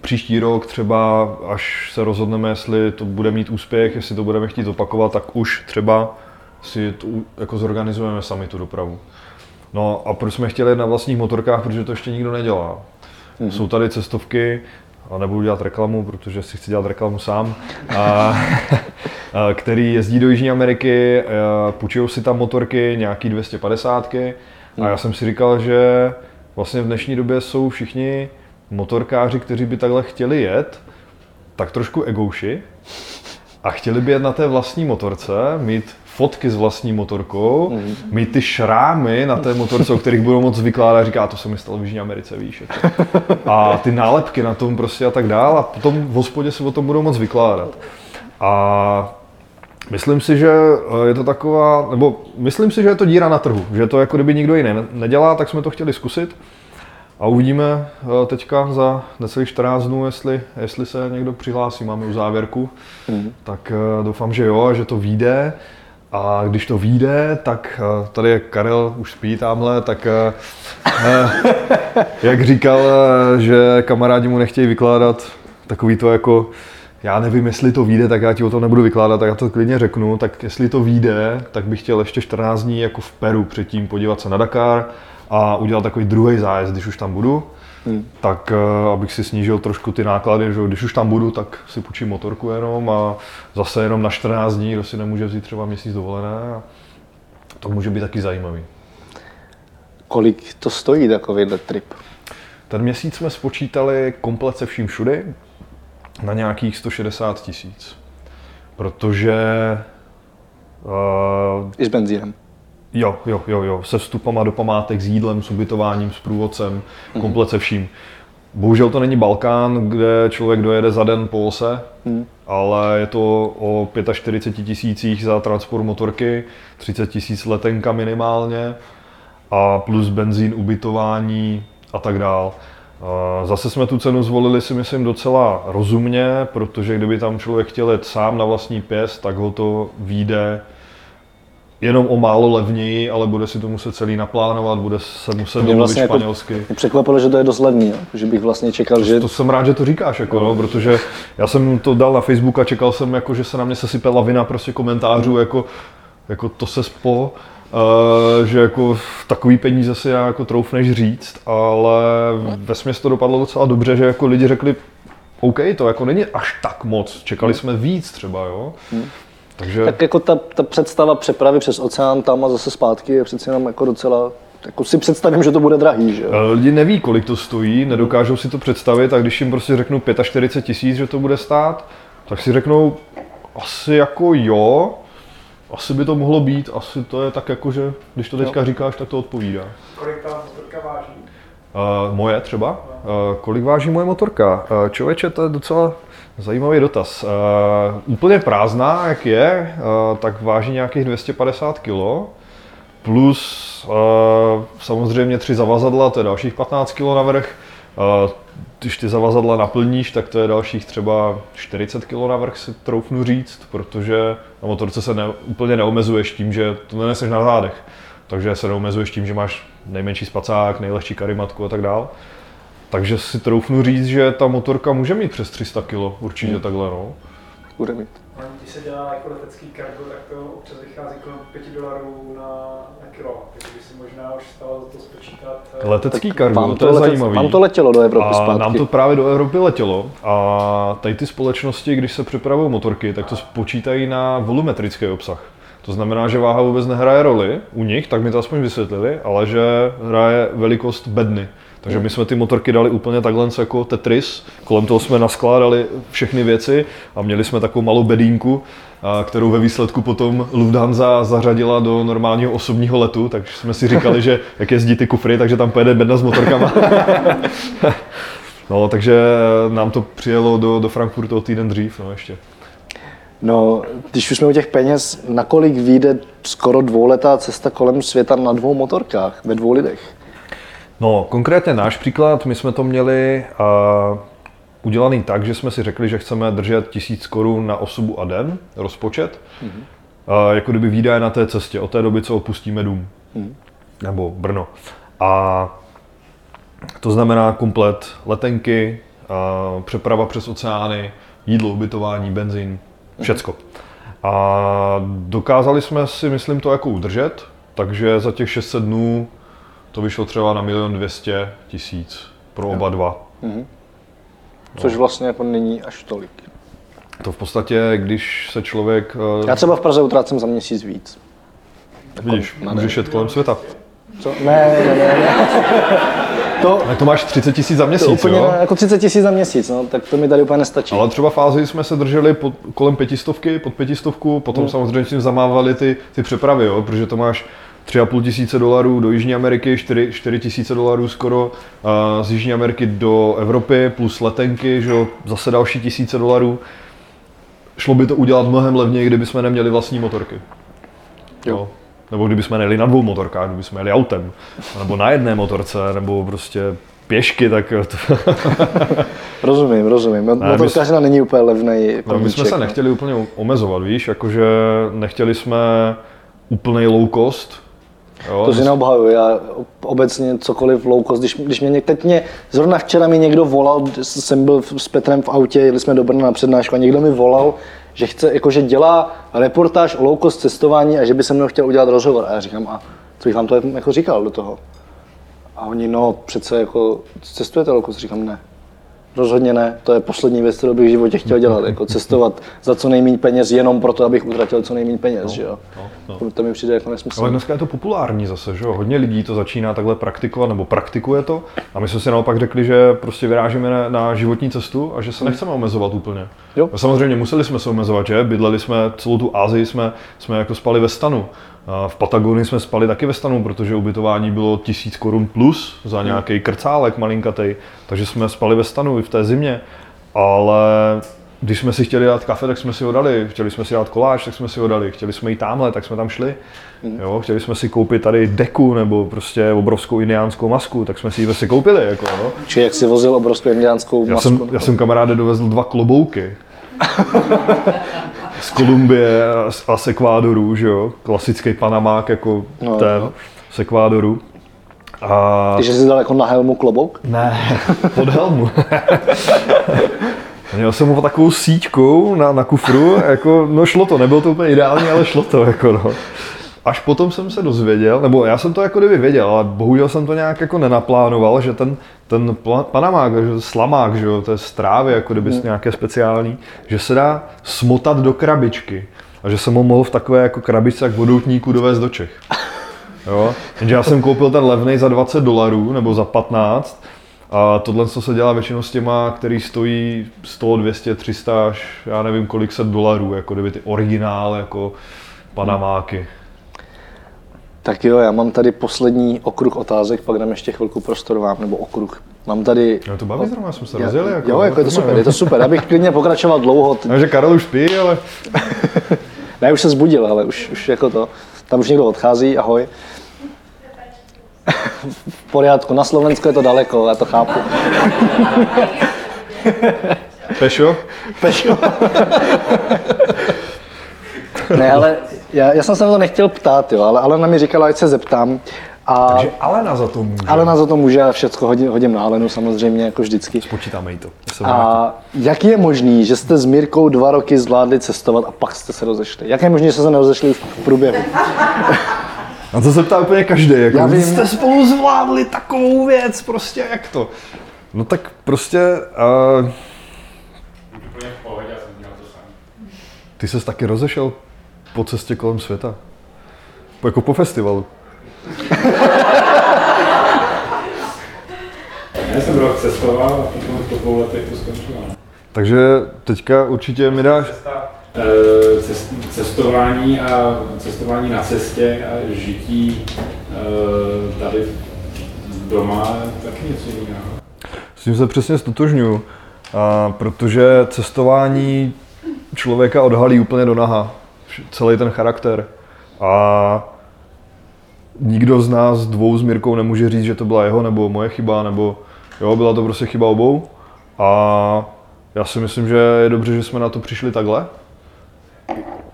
příští rok třeba, až se rozhodneme, jestli to bude mít úspěch, jestli to budeme chtít opakovat, tak už třeba si to jako zorganizujeme sami tu dopravu. No a proč jsme chtěli na vlastních motorkách, protože to ještě nikdo nedělá. Mm-hmm. Jsou tady cestovky, a nebudu dělat reklamu, protože si chci dělat reklamu sám, a, (laughs) který jezdí do Jižní Ameriky, půjčují si tam motorky, nějaký 250 a já jsem si říkal, že vlastně v dnešní době jsou všichni motorkáři, kteří by takhle chtěli jet, tak trošku egouši a chtěli by jet na té vlastní motorce, mít fotky s vlastní motorkou, mm. mít ty šrámy na té motorce, o kterých budou moc vykládat, říká, to se mi stalo v Jižní Americe, víš. A ty nálepky na tom prostě a tak dál a potom v hospodě si o tom budou moc vykládat. A Myslím si, že eh, je to taková, nebo myslím si, že je to díra na trhu, že to jako kdyby nikdo jiný nedělá, tak jsme to chtěli zkusit. A uvidíme eh, teďka za necelých 14 dnů, jestli, jestli se někdo přihlásí. Máme už závěrku, mm. tak eh, doufám, že jo, že to vyjde. A když to vyjde, tak tady je Karel, už spí tamhle, tak (laughs) jak říkal, že kamarádi mu nechtějí vykládat takový to jako já nevím, jestli to vyjde, tak já ti o tom nebudu vykládat, tak já to klidně řeknu. Tak jestli to vyjde, tak bych chtěl ještě 14 dní jako v Peru předtím podívat se na Dakar, a udělal takový druhý zájezd, když už tam budu, hmm. tak uh, abych si snížil trošku ty náklady, že když už tam budu, tak si půjčím motorku jenom a zase jenom na 14 dní, kdo si nemůže vzít třeba měsíc dovolené. A to může být taky zajímavý. Kolik to stojí takovýhle trip? Ten měsíc jsme spočítali komplet se vším všudy na nějakých 160 tisíc. Protože... Uh, I s benzínem. Jo, jo, jo, jo, se vstupama do památek, s jídlem, s ubytováním, s průvodcem, mm-hmm. komplet se vším. Bohužel to není Balkán, kde člověk dojede za den po ose, mm. ale je to o 45 tisících za transport motorky, 30 tisíc letenka minimálně a plus benzín, ubytování a tak dál. Zase jsme tu cenu zvolili si myslím docela rozumně, protože kdyby tam člověk chtěl jet sám na vlastní pěst, tak ho to výjde jenom o málo levněji, ale bude si to muset celý naplánovat, bude se muset domluvit vlastně španělsky. Jako, mě překvapilo, že to je dost levný, jo? že bych vlastně čekal, to, že... To jsem rád, že to říkáš, jako, no, protože já jsem to dal na Facebook a čekal jsem, jako, že se na mě sesype lavina prostě komentářů, mm. jako, jako to se spo, že jako takový peníze si jako troufneš říct, ale ve směs to dopadlo docela dobře, že jako lidi řekli, OK, to jako není až tak moc, čekali jsme víc třeba, jo. Hmm. Takže... Tak jako ta, ta představa přepravy přes oceán tam a zase zpátky je přece jenom jako docela jako si představím, že to bude drahý, že eh, Lidi neví, kolik to stojí, nedokážou si to představit a když jim prostě řeknu 45 tisíc, že to bude stát, tak si řeknou, asi jako jo, asi by to mohlo být, asi to je tak jako, že když to teďka jo. říkáš, tak to odpovídá. Kolik ta motorka váží? Uh, moje třeba? Uh, kolik váží moje motorka? Uh, člověče, to je docela zajímavý dotaz. Uh, úplně prázdná, jak je, uh, tak váží nějakých 250 kg. Plus uh, samozřejmě tři zavazadla, to je dalších 15 kg navrh. Uh, když ty zavazadla naplníš, tak to je dalších třeba 40 kg navrh si troufnu říct, protože na motorce se ne, úplně neomezuješ tím, že to neneseš na zádech. Takže se neomezuješ tím, že máš nejmenší spacák, nejlehčí karimatku a tak dál. Takže si troufnu říct, že ta motorka může mít přes 300 kg, určitě hmm. takhle, no. Bude mít. A když se dělá jako letecký kargo, tak to občas vychází kolem 5 dolarů na, na kilo. Takže by si možná už stalo to spočítat. Eh, letecký kargo, to, to je letec, zajímavý. Vám to letělo do Evropy a zpátky. nám to právě do Evropy letělo. A tady ty společnosti, když se připravují motorky, tak to spočítají na volumetrický obsah. To znamená, že váha vůbec nehraje roli u nich, tak mi to aspoň vysvětlili, ale že hraje velikost bedny. Takže my jsme ty motorky dali úplně takhle jako Tetris, kolem toho jsme naskládali všechny věci a měli jsme takovou malou bedínku, kterou ve výsledku potom Lufthansa zařadila do normálního osobního letu, takže jsme si říkali, že (laughs) jak jezdí ty kufry, takže tam pojede bedna s motorkama. (laughs) no, takže nám to přijelo do, do Frankfurtu o týden dřív, no ještě. No, když už jsme u těch peněz, nakolik vyjde skoro dvouletá cesta kolem světa na dvou motorkách, ve dvou lidech? No, konkrétně náš příklad, my jsme to měli uh, udělaný tak, že jsme si řekli, že chceme držet tisíc korun na osobu a den, rozpočet, mm-hmm. uh, jako kdyby výdaje na té cestě, od té doby, co opustíme dům, mm. nebo Brno. A to znamená komplet letenky, uh, přeprava přes oceány, jídlo, ubytování, benzín, všecko. A dokázali jsme si, myslím, to jako udržet, takže za těch 600 dnů to vyšlo třeba na milion 200 tisíc pro oba dva. Mm-hmm. Což vlastně jako není až tolik. To v podstatě, když se člověk... Eh, Já třeba v Praze utrácím za měsíc víc. Jako Vidíš, můžeš jet kolem světa. Co? Ne, ne, ne, ne. To, tak to máš 30 tisíc za měsíc, to úplně jo? jako 30 tisíc za měsíc, no, tak to mi tady úplně nestačí. Ale třeba fázi jsme se drželi pod, kolem pětistovky, pod pětistovku, potom hmm. samozřejmě tím zamávali ty, ty přepravy, jo, protože to máš 3,5 tisíce dolarů do Jižní Ameriky, 4, 4 tisíce dolarů skoro z Jižní Ameriky do Evropy, plus letenky, že jo, zase další tisíce dolarů. Šlo by to udělat mnohem levněji, kdyby jsme neměli vlastní motorky. Jo. jo. Nebo kdyby jsme nejeli na dvou motorkách, kdyby jsme jeli autem, nebo na jedné motorce, nebo prostě pěšky, tak... To... (laughs) rozumím, rozumím. Motorkařina není úplně levný. No, my jsme se nechtěli úplně omezovat, víš, jakože nechtěli jsme úplný low cost, Jo, to si neobhajuju, já obecně cokoliv low cost, když, když mě teď mě, zrovna včera mi někdo volal, jsem byl s Petrem v autě, jeli jsme do Brna na přednášku a někdo mi volal, že chce, jakože dělá reportáž o low cost cestování a že by se mnou chtěl udělat rozhovor. A já říkám, a co bych vám to jako říkal do toho? A oni, no přece jako cestujete low cost? Říkám, ne. Rozhodně ne, to je poslední věc, kterou bych v životě chtěl dělat, jako cestovat za co nejméně peněz jenom proto, abych utratil co nejméně peněz, no, že jo. No, no. To mi přijde jako nesmysl. Ale dneska je to populární zase, že jo. Hodně lidí to začíná takhle praktikovat nebo praktikuje to a my jsme si naopak řekli, že prostě vyrážíme na, na životní cestu a že se nechceme omezovat úplně. Jo. A samozřejmě museli jsme se omezovat, že? Bydleli jsme celou tu Asii, jsme, jsme jako spali ve stanu. V Patagonii jsme spali taky ve stanu, protože ubytování bylo tisíc korun plus za nějaký krcálek malinkatej, takže jsme spali ve stanu i v té zimě. Ale když jsme si chtěli dát kafe, tak jsme si ho dali. Chtěli jsme si dát koláč, tak jsme si ho dali. Chtěli jsme jít tamhle, tak jsme tam šli. Hmm. Jo, chtěli jsme si koupit tady deku nebo prostě obrovskou indiánskou masku, tak jsme si ji si koupili. Jako, no. Či jak si vozil obrovskou indiánskou já masku? Jsem, já jsem kamaráde dovezl dva klobouky. (laughs) z Kolumbie a z- Ekvádoru, že jo, klasický panamák jako No, ten no. z Ekvádoru. A Takže jsi dal jako na helmu klobouk? ne, (laughs) pod helmu. (laughs) Měl jsem ho takovou síťkou na, na kufru, jako, no šlo to, nebylo to úplně ideální, ale šlo to, jako no. Až potom jsem se dozvěděl, nebo já jsem to jako kdyby věděl, ale bohužel jsem to nějak jako nenaplánoval, že ten, ten panamák, že slamák, že jo, to je strávy, jako kdyby nějaké speciální, že se dá smotat do krabičky. A že jsem ho mohl v takové jako krabičce jak vodoutníku dovést do Čech. Jo? Jenže já jsem koupil ten levnej za 20 dolarů nebo za 15 a tohle co se dělá většinou s těma, který stojí 100, 200, 300 až já nevím kolik set dolarů, jako kdyby ty originál jako panamáky. Tak jo, já mám tady poslední okruh otázek, pak dám ještě chvilku prostoru vám, nebo okruh. Mám tady... Já to baví zrovna, jsme se Já- rozjeli. Jako, jo, jako je to super, je to super. Já bych klidně pokračoval dlouho. Já, že Karel už spí, ale (laughs) Ne, už se zbudil, ale už, už jako to. Tam už někdo odchází, ahoj. (laughs) v pořádku, na Slovensku je to daleko, já to chápu. Pešo, (laughs) Pešo. ne, ale já, já jsem se na to nechtěl ptát, jo, ale Alena mi říkala, ať se zeptám. A že Alena za to může. Alena za to může, a všecko hodím, hodím na Alenu samozřejmě, jako vždycky. Počítáme jí to. A jak je možný, že jste s Mírkou dva roky zvládli cestovat a pak jste se rozešli? Jak je možné, že jste se nerozešli v průběhu? Na to se ptá úplně každý. Jako, Já vy vím. jste spolu zvládli takovou věc, prostě jak to? No tak prostě, uh, Úplně v pohodě, já jsem dělal to sám. ty ses taky rozešel po cestě kolem světa. Po- Jako po festivalu. Já jsem rok cestoval a potom po dvou letech to skončilo. Takže teďka určitě mi dáš, eh, cest, cestování a cestování na cestě a žití eh, tady doma taky něco jiného. s tím se přesně stotožňuju, a protože cestování člověka odhalí úplně do naha. Celý ten charakter. A nikdo z nás dvou s Mirkou nemůže říct, že to byla jeho nebo moje chyba, nebo jo, byla to prostě chyba obou. A já si myslím, že je dobře, že jsme na to přišli takhle,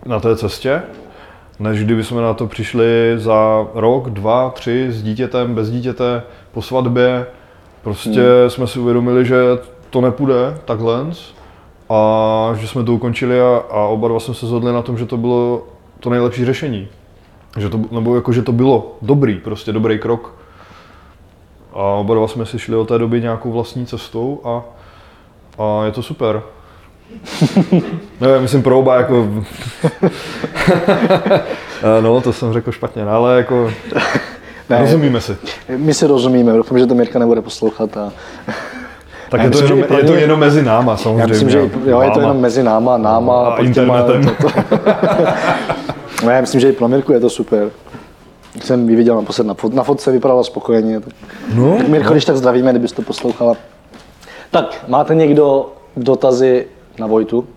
na té cestě, než kdyby jsme na to přišli za rok, dva, tři s dítětem, bez dítěte, po svatbě. Prostě hmm. jsme si uvědomili, že to nepůjde takhle a že jsme to ukončili a, a oba dva jsme se shodli na tom, že to bylo to nejlepší řešení. Že to, nebo jako, že to bylo dobrý, prostě dobrý krok. A oba dva jsme si šli od té doby nějakou vlastní cestou a, a je to super. (laughs) ne, myslím pro oba jako... (laughs) Eh, no, to jsem řekl špatně, no, ale jako... Ne. Rozumíme si. My si rozumíme, doufám, že to Mirka nebude poslouchat. A... Tak Já je to, myslím, že jenom, je to jenom mezi náma samozřejmě. Já myslím, že jo, je to jenom mezi náma, náma A pod těma- internetem. To, to. (laughs) no, já myslím, že i pro Mirku je to super. Jsem ji viděl naposled na, fot, na fotce, vypadala spokojeně. Tak, No, tak Mirko, když tak zdravíme, kdybyste to poslouchala. Tak, máte někdo dotazy na Vojtu?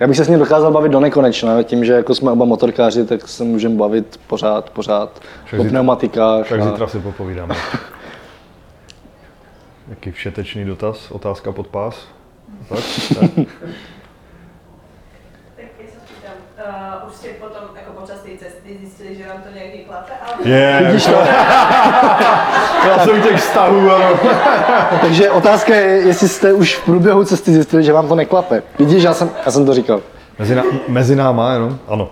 Já bych se s ním dokázal bavit do nekonečna, tím, že jako jsme oba motorkáři, tak se můžeme bavit pořád, pořád Však o pneumatikách. tak a- zítra si popovídáme. (laughs) Jaký všetečný dotaz, otázka pod pás. Tak, tak. (laughs) Tak já se pýtám, uh, už jste potom jako počas té cesty zjistili, že vám to někdy klape, ale Je, Vidíš to? (laughs) Já jsem těch vztahů, ano. (laughs) Takže otázka je, jestli jste už v průběhu cesty zjistili, že vám to neklape. Vidíš, já jsem, já jsem to říkal. Mezi, ná, mezi náma, jenom? Ano.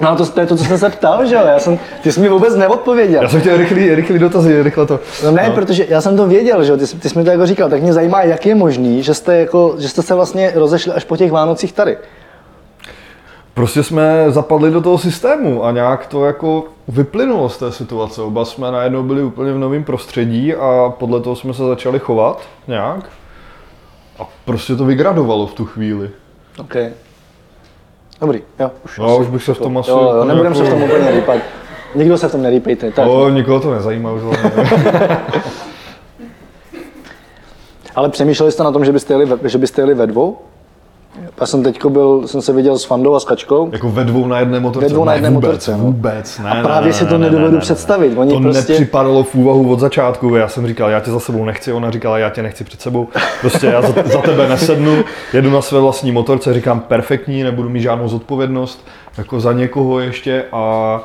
No a to, to je to, co jsem se ptal, že jo? Já jsem, ty jsi mi vůbec neodpověděl. Já jsem chtěl rychlý, rychlý dotazy, rychle to. No ne, no. protože já jsem to věděl, že jo? Ty, jsi- ty jsi mi to jako říkal, tak mě zajímá, jak je možný, že jste, jako, že jste se vlastně rozešli až po těch Vánocích tady. Prostě jsme zapadli do toho systému a nějak to jako vyplynulo z té situace. Oba jsme najednou byli úplně v novém prostředí a podle toho jsme se začali chovat nějak. A prostě to vygradovalo v tu chvíli. OK. Dobrý, jo. Už, No, už bych se v tom asi Jo, jo, nebudem se v jako- tom úplně rýpat. Nikdo se v tom nerýpejte. Tak. O, nikoho to nezajímá už. (laughs) Ale přemýšleli jste na tom, že byste jeli ve, že byste jeli ve dvou? Já jsem teďko byl, jsem se viděl s Fandou a s Kačkou. Jako ve dvou na jedné motorce? Ve dvou na Ne, jedné vůbec, motorce, no. Vůbec, ne, A právě ne, si ne, to ne, nedovedu ne, ne, ne. představit. Oni to prostě- nepřipadalo v úvahu od začátku. Já jsem říkal, já tě za sebou nechci, ona říkala, já tě nechci před sebou. Prostě já za, za tebe nesednu, jedu na své vlastní motorce, říkám perfektní, nebudu mít žádnou zodpovědnost jako za někoho ještě a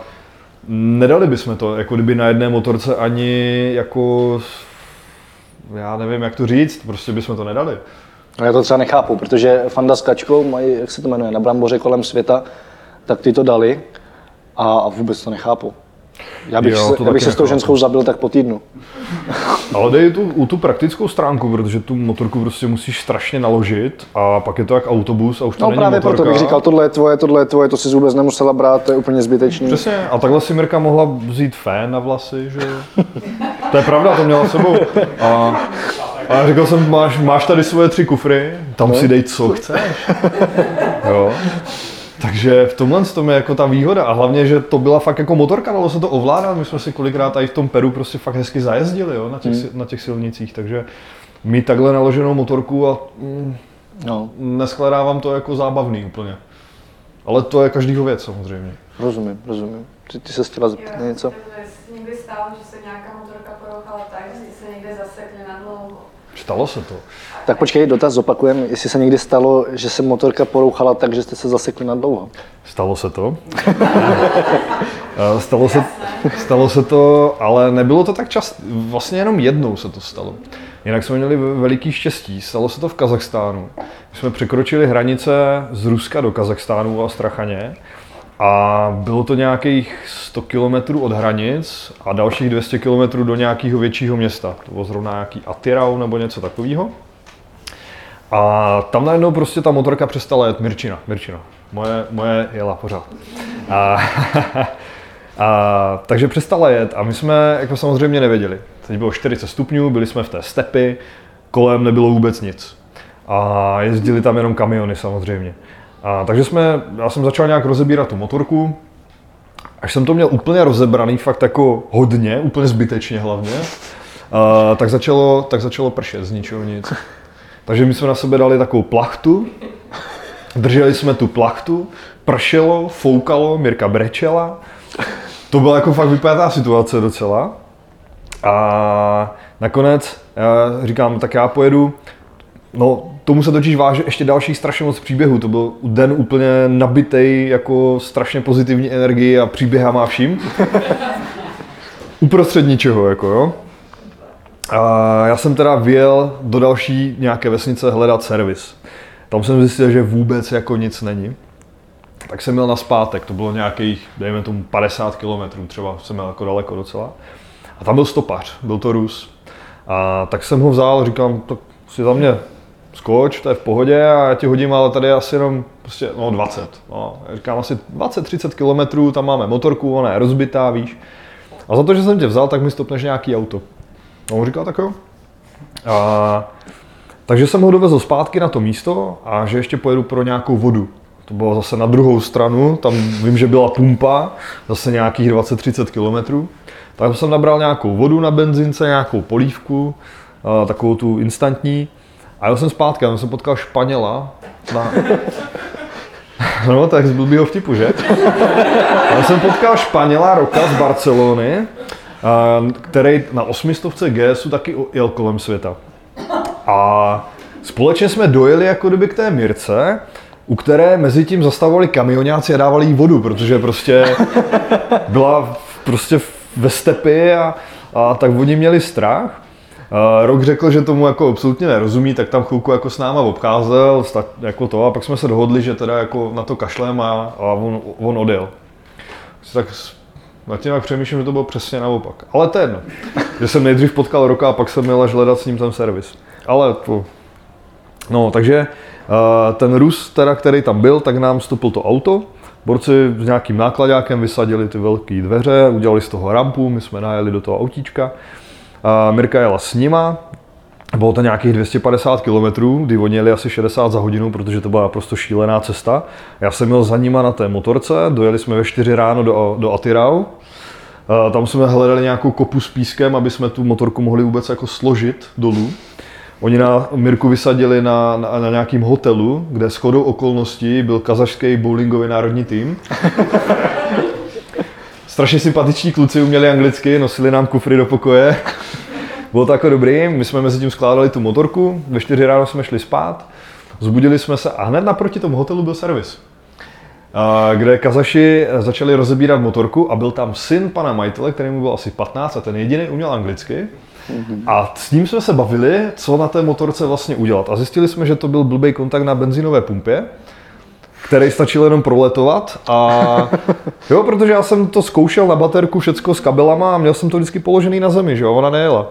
nedali bychom to, jako kdyby na jedné motorce ani jako já nevím, jak to říct, prostě bychom to nedali. No, Já to třeba nechápu, protože Fanda s Kačkou mají, jak se to jmenuje, na bramboře kolem světa, tak ty to dali a, a vůbec to nechápu. Já bych, Jo, se, já bych se s tou ženskou zabil tak po týdnu. (laughs) Ale dej tu, u tu praktickou stránku, protože tu motorku prostě musíš strašně naložit a pak je to jak autobus a už to No není právě motorka. proto bych říkal, tohle je tvoje, tohle je tvoje, to si vůbec nemusela brát, to je úplně zbytečný. Přesně, a takhle si Mirka mohla vzít fén na vlasy, že. (laughs) To je pravda, to měla sebou. A, a já říkal jsem, máš, máš tady svoje tři kufry, tam si dej co chceš. (laughs) Jo. Takže v tomhle tom je jako ta výhoda a hlavně, že to byla fakt jako motorka, dalo se to ovládat, my jsme si kolikrát i v tom Peru prostě fakt hezky zajezdili jo, na, těch, si- na těch silnicích, takže mít takhle naloženou motorku a mm, No, neshledávám to jako zábavný úplně. Ale to je každýho věc samozřejmě. rozumím, rozumím. Ty, ty se chtěla zeptat na něco? Někdy stalo, že se nějaká motorka porouchala tak, že se někde zasekli na dlouho. Stalo se to. Tak počkej, dotaz zopakujem, jestli se někdy stalo, že se motorka porouchala tak, že jste se zasekli na dlouho. Stalo se to. (laughs) Stalo, se, stalo se to, ale nebylo to tak často. Vlastně jenom jednou se to stalo. Jinak jsme měli ve- veliký štěstí. Stalo se to v Kazachstánu. My jsme překročili hranice z Ruska do Kazachstánu a Strachaně. A bylo to nějakých 100 kilometrů od hranic a dalších 200 kilometrů do nějakého většího města. To bylo zrovna nějaký Atirau nebo něco takového. A tam najednou prostě ta motorka přestala jet Mirčina, Mirčina. Moje, moje jela pořád. A, (laughs) a, takže přestala jet a my jsme jako samozřejmě nevěděli. Teď bylo 40 stupňů, byli jsme v té stepy, kolem nebylo vůbec nic. A jezdili tam jenom kamiony samozřejmě. A, takže jsme, já jsem začal nějak rozebírat tu motorku, až jsem to měl úplně rozebraný, fakt jako hodně, úplně zbytečně hlavně, a, tak, začalo, tak začalo pršet z ničeho nic. Takže my jsme na sebe dali takovou plachtu, drželi jsme tu plachtu, pršelo, foukalo, Mirka brečela. To byla jako fakt vypjatá situace docela. A nakonec já říkám, tak já pojedu, no tomu se totiž váže ještě dalších strašně moc příběhů. To byl den úplně nabitej jako strašně pozitivní energii a příběhama a vším. (laughs) Uprostřed ničeho, jako jo. A já jsem teda vyjel do další nějaké vesnice hledat servis. Tam jsem zjistil, že vůbec jako nic není. Tak jsem měl na zpátek, to bylo nějakých, dejme tomu 50 km, třeba jsem měl jako daleko docela. A tam byl stopař, byl to Rus. A tak jsem ho vzal, říkám, tak si za mě skoč, to je v pohodě a já ti hodím, ale tady asi jenom prostě, no 20. No. Já říkám asi 20-30 km, tam máme motorku, ona je rozbitá, víš. A za to, že jsem tě vzal, tak mi stopneš nějaký auto. A on říkal, tak jo. A, takže jsem ho dovezl zpátky na to místo a že ještě pojedu pro nějakou vodu. To bylo zase na druhou stranu, tam vím, že byla pumpa, zase nějakých 20-30 kilometrů. Tak jsem nabral nějakou vodu na benzince, nějakou polívku, takovou tu instantní. A jel jsem zpátky, jsem potkal Španěla na... (laughs) No, tak z blbýho vtipu, že? Já jsem potkal Španěla Roka z Barcelony, který na 800 GSu taky jel kolem světa. A společně jsme dojeli jako kdyby k té Mirce, u které mezi tím zastavovali kamionáci a dávali jí vodu, protože prostě byla prostě ve stepy a, a tak oni měli strach. Rok řekl, že tomu jako absolutně nerozumí, tak tam chvilku jako s náma obcházel, jako to, a pak jsme se dohodli, že teda jako na to kašlem a, a on, on odjel. Tak nad tím jak přemýšlím, že to bylo přesně naopak. Ale jedno. Že jsem nejdřív potkal Roka a pak jsem měl až hledat s ním ten servis. Ale to... No, takže ten Rus, teda, který tam byl, tak nám vstupil to auto. Borci s nějakým nákladákem vysadili ty velké dveře, udělali z toho rampu, my jsme najeli do toho autíčka. Mirka jela s nima, bylo to nějakých 250 km, kdy oni jeli asi 60 za hodinu, protože to byla naprosto šílená cesta. Já jsem měl za nima na té motorce, dojeli jsme ve 4 ráno do, do Atirau. Tam jsme hledali nějakou kopu s pískem, aby jsme tu motorku mohli vůbec jako složit dolů. Oni na Mirku vysadili na, na, na nějakým hotelu, kde s chodou okolností byl kazašský bowlingový národní tým. Strašně sympatiční kluci uměli anglicky, nosili nám kufry do pokoje. (laughs) Bylo to jako dobrý, my jsme mezi tím skládali tu motorku, ve 4 ráno jsme šli spát, zbudili jsme se a hned naproti tomu hotelu byl servis kde Kazaši začali rozebírat motorku a byl tam syn pana majitele, který mu byl asi 15 a ten jediný uměl anglicky. A s ním jsme se bavili, co na té motorce vlastně udělat. A zjistili jsme, že to byl blbý kontakt na benzínové pumpě, který stačil jenom proletovat a (laughs) jo, protože já jsem to zkoušel na baterku všecko s kabelama a měl jsem to vždycky položený na zemi, že jo, ona nejela.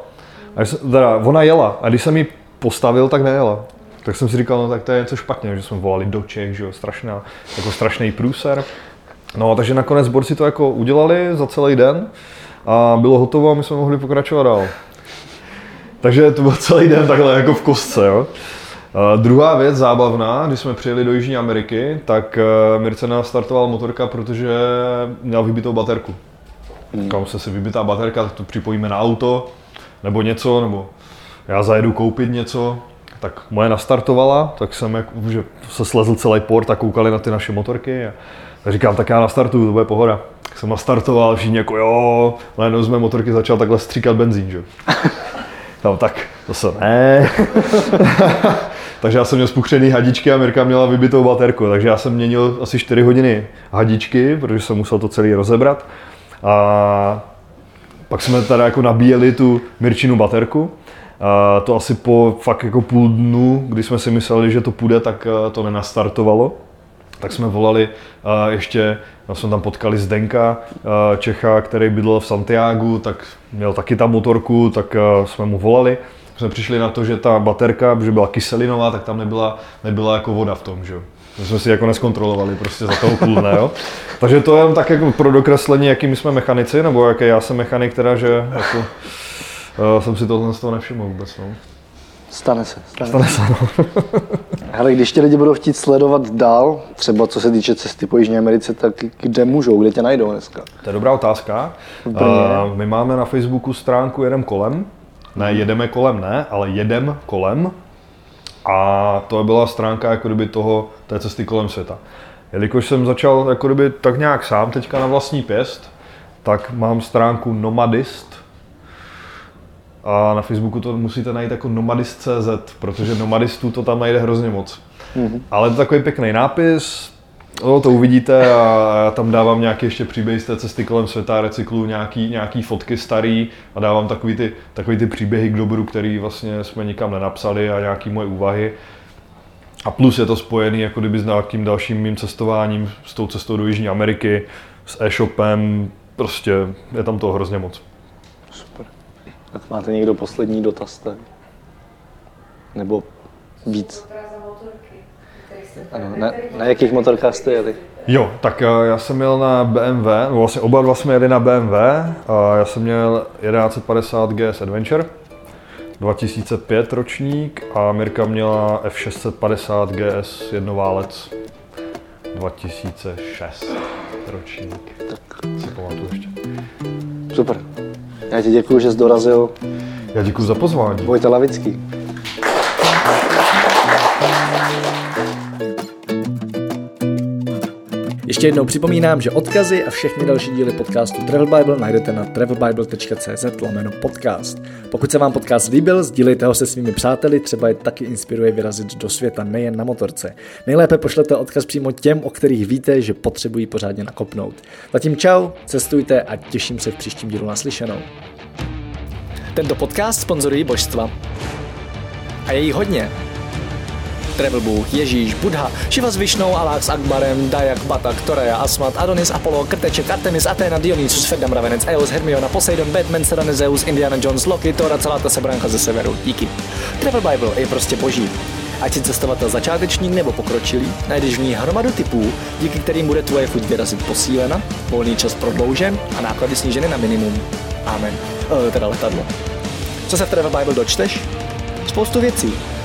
A jsem, teda, ona jela a když jsem ji postavil, tak nejela. Tak jsem si říkal, no tak to je něco špatně, že jsme volali do Čech, že jo, strašná, jako strašný průser. No, takže nakonec borci to jako udělali za celý den a bylo hotovo a my jsme mohli pokračovat dál. Takže to byl celý den takhle jako v kostce, jo. Uh, druhá věc zábavná, když jsme přijeli do Jižní Ameriky, tak uh, Mirce startoval motorka, protože měl vybitou baterku. Hmm. Kam se si vybitá baterka, tak to připojíme na auto, nebo něco, nebo já zajedu koupit něco, tak moje nastartovala, tak jsem jak, že se slezl celý port a koukali na ty naše motorky a tak říkám, tak já nastartuju, to bude pohoda. Tak jsem nastartoval, všichni jako jo, najednou jsme motorky začal takhle stříkat benzín, že? (laughs) No tak, to se ne. (laughs) takže já jsem měl spuchřený hadičky a Mirka měla vybitou baterku, takže já jsem měnil asi 4 hodiny hadičky, protože jsem musel to celý rozebrat. A pak jsme teda jako nabíjeli tu Mirčinu baterku a to asi po fakt jako půl dnu, kdy jsme si mysleli, že to půjde, tak eh, to nenastartovalo. Tak jsme volali uh, ještě, jsme tam potkali Zdenka uh, Čecha, který bydlel v Santiagu, tak měl taky tam motorku, tak jsme mu volali. Jsme přišli na to, že ta baterka, že byla kyselinová, tak tam nebyla, nebyla jako voda v tom, že My jsme si jako neskontrolovali prostě za toho půl dne, jo. (laughs) Takže to je tak jako pro dokreslení, jaký my jsme mechanici, nebo jaký já jsem mechanik teda, že jako Uh, jsem si tohle z toho nevšiml vůbec. No. Stane se. Stane, stane se, no. (laughs) Hele, když ti lidi budou chtít sledovat dál, třeba co se týče cesty po Jižní Americe, tak kde můžou, kde tě najdou dneska? To je dobrá otázka. Uh, my máme na Facebooku stránku Jedem kolem. Ne, jedeme kolem ne, ale jedem kolem. A to byla stránka jako kdyby toho, té cesty kolem světa. Jelikož jsem začal jako kdyby tak nějak sám teďka na vlastní pěst, tak mám stránku Nomadist, a na Facebooku to musíte najít jako nomadist.cz, protože nomadistů to tam najde hrozně moc. Mm-hmm. Ale to takový pěkný nápis, No, to uvidíte a já tam dávám nějaké ještě příběhy z té cesty kolem světa, recyklu nějaký, nějaký fotky starý a dávám takový ty, takový ty příběhy k dobru, který vlastně jsme nikam nenapsali a nějaký moje úvahy. A plus je to spojený jako kdyby s nějakým dalším mým cestováním, s tou cestou do Jižní Ameriky, s e-shopem, prostě je tam toho hrozně moc. Tak máte někdo poslední dotaz tak? Nebo víc? Ano, na, na jakých motorkách jste jeli? Jo, tak eh, já jsem měl na BMW, no vlastně oba dva jsme jeli na BMW, a já jsem měl 1150 GS Adventure, 2005 ročník a Mirka měla F650 GS jednoválec 2006 ročník. Tak si pamatuju ještě. Super. Já ti děkuji, že jsi dorazil. Já děkuji za pozvání. Vojta Lavický. Ještě jednou připomínám, že odkazy a všechny další díly podcastu Travel Bible najdete na travelbible.cz lomeno podcast. Pokud se vám podcast líbil, sdílejte ho se svými přáteli, třeba je taky inspiruje vyrazit do světa nejen na motorce. Nejlépe pošlete odkaz přímo těm, o kterých víte, že potřebují pořádně nakopnout. Zatím čau, cestujte a těším se v příštím dílu naslyšenou. Tento podcast sponzorují božstva. A je jich hodně. Travel Bůh, Ježíš, Buddha, Shiva s Višnou, Alák s Akbarem, Dayak, Batak, Toreja, Asmat, Adonis, Apollo, Krteček, Artemis, Athena, Dionysus, Ferdam, Ravenec, Eos, Hermiona, Poseidon, Batman, Serena, Zeus, Indiana Jones, Loki, Thor a celá ta sebranka ze severu. Díky. Travel Bible je prostě boží. Ať si cestovatel začátečník nebo pokročilý, najdeš v ní hromadu typů, díky kterým bude tvoje chuť vyrazit posílena, volný čas prodloužen a náklady sníženy na minimum. Amen. E, teda letadlo. Co se v Travel Bible dočteš? Spoustu věcí,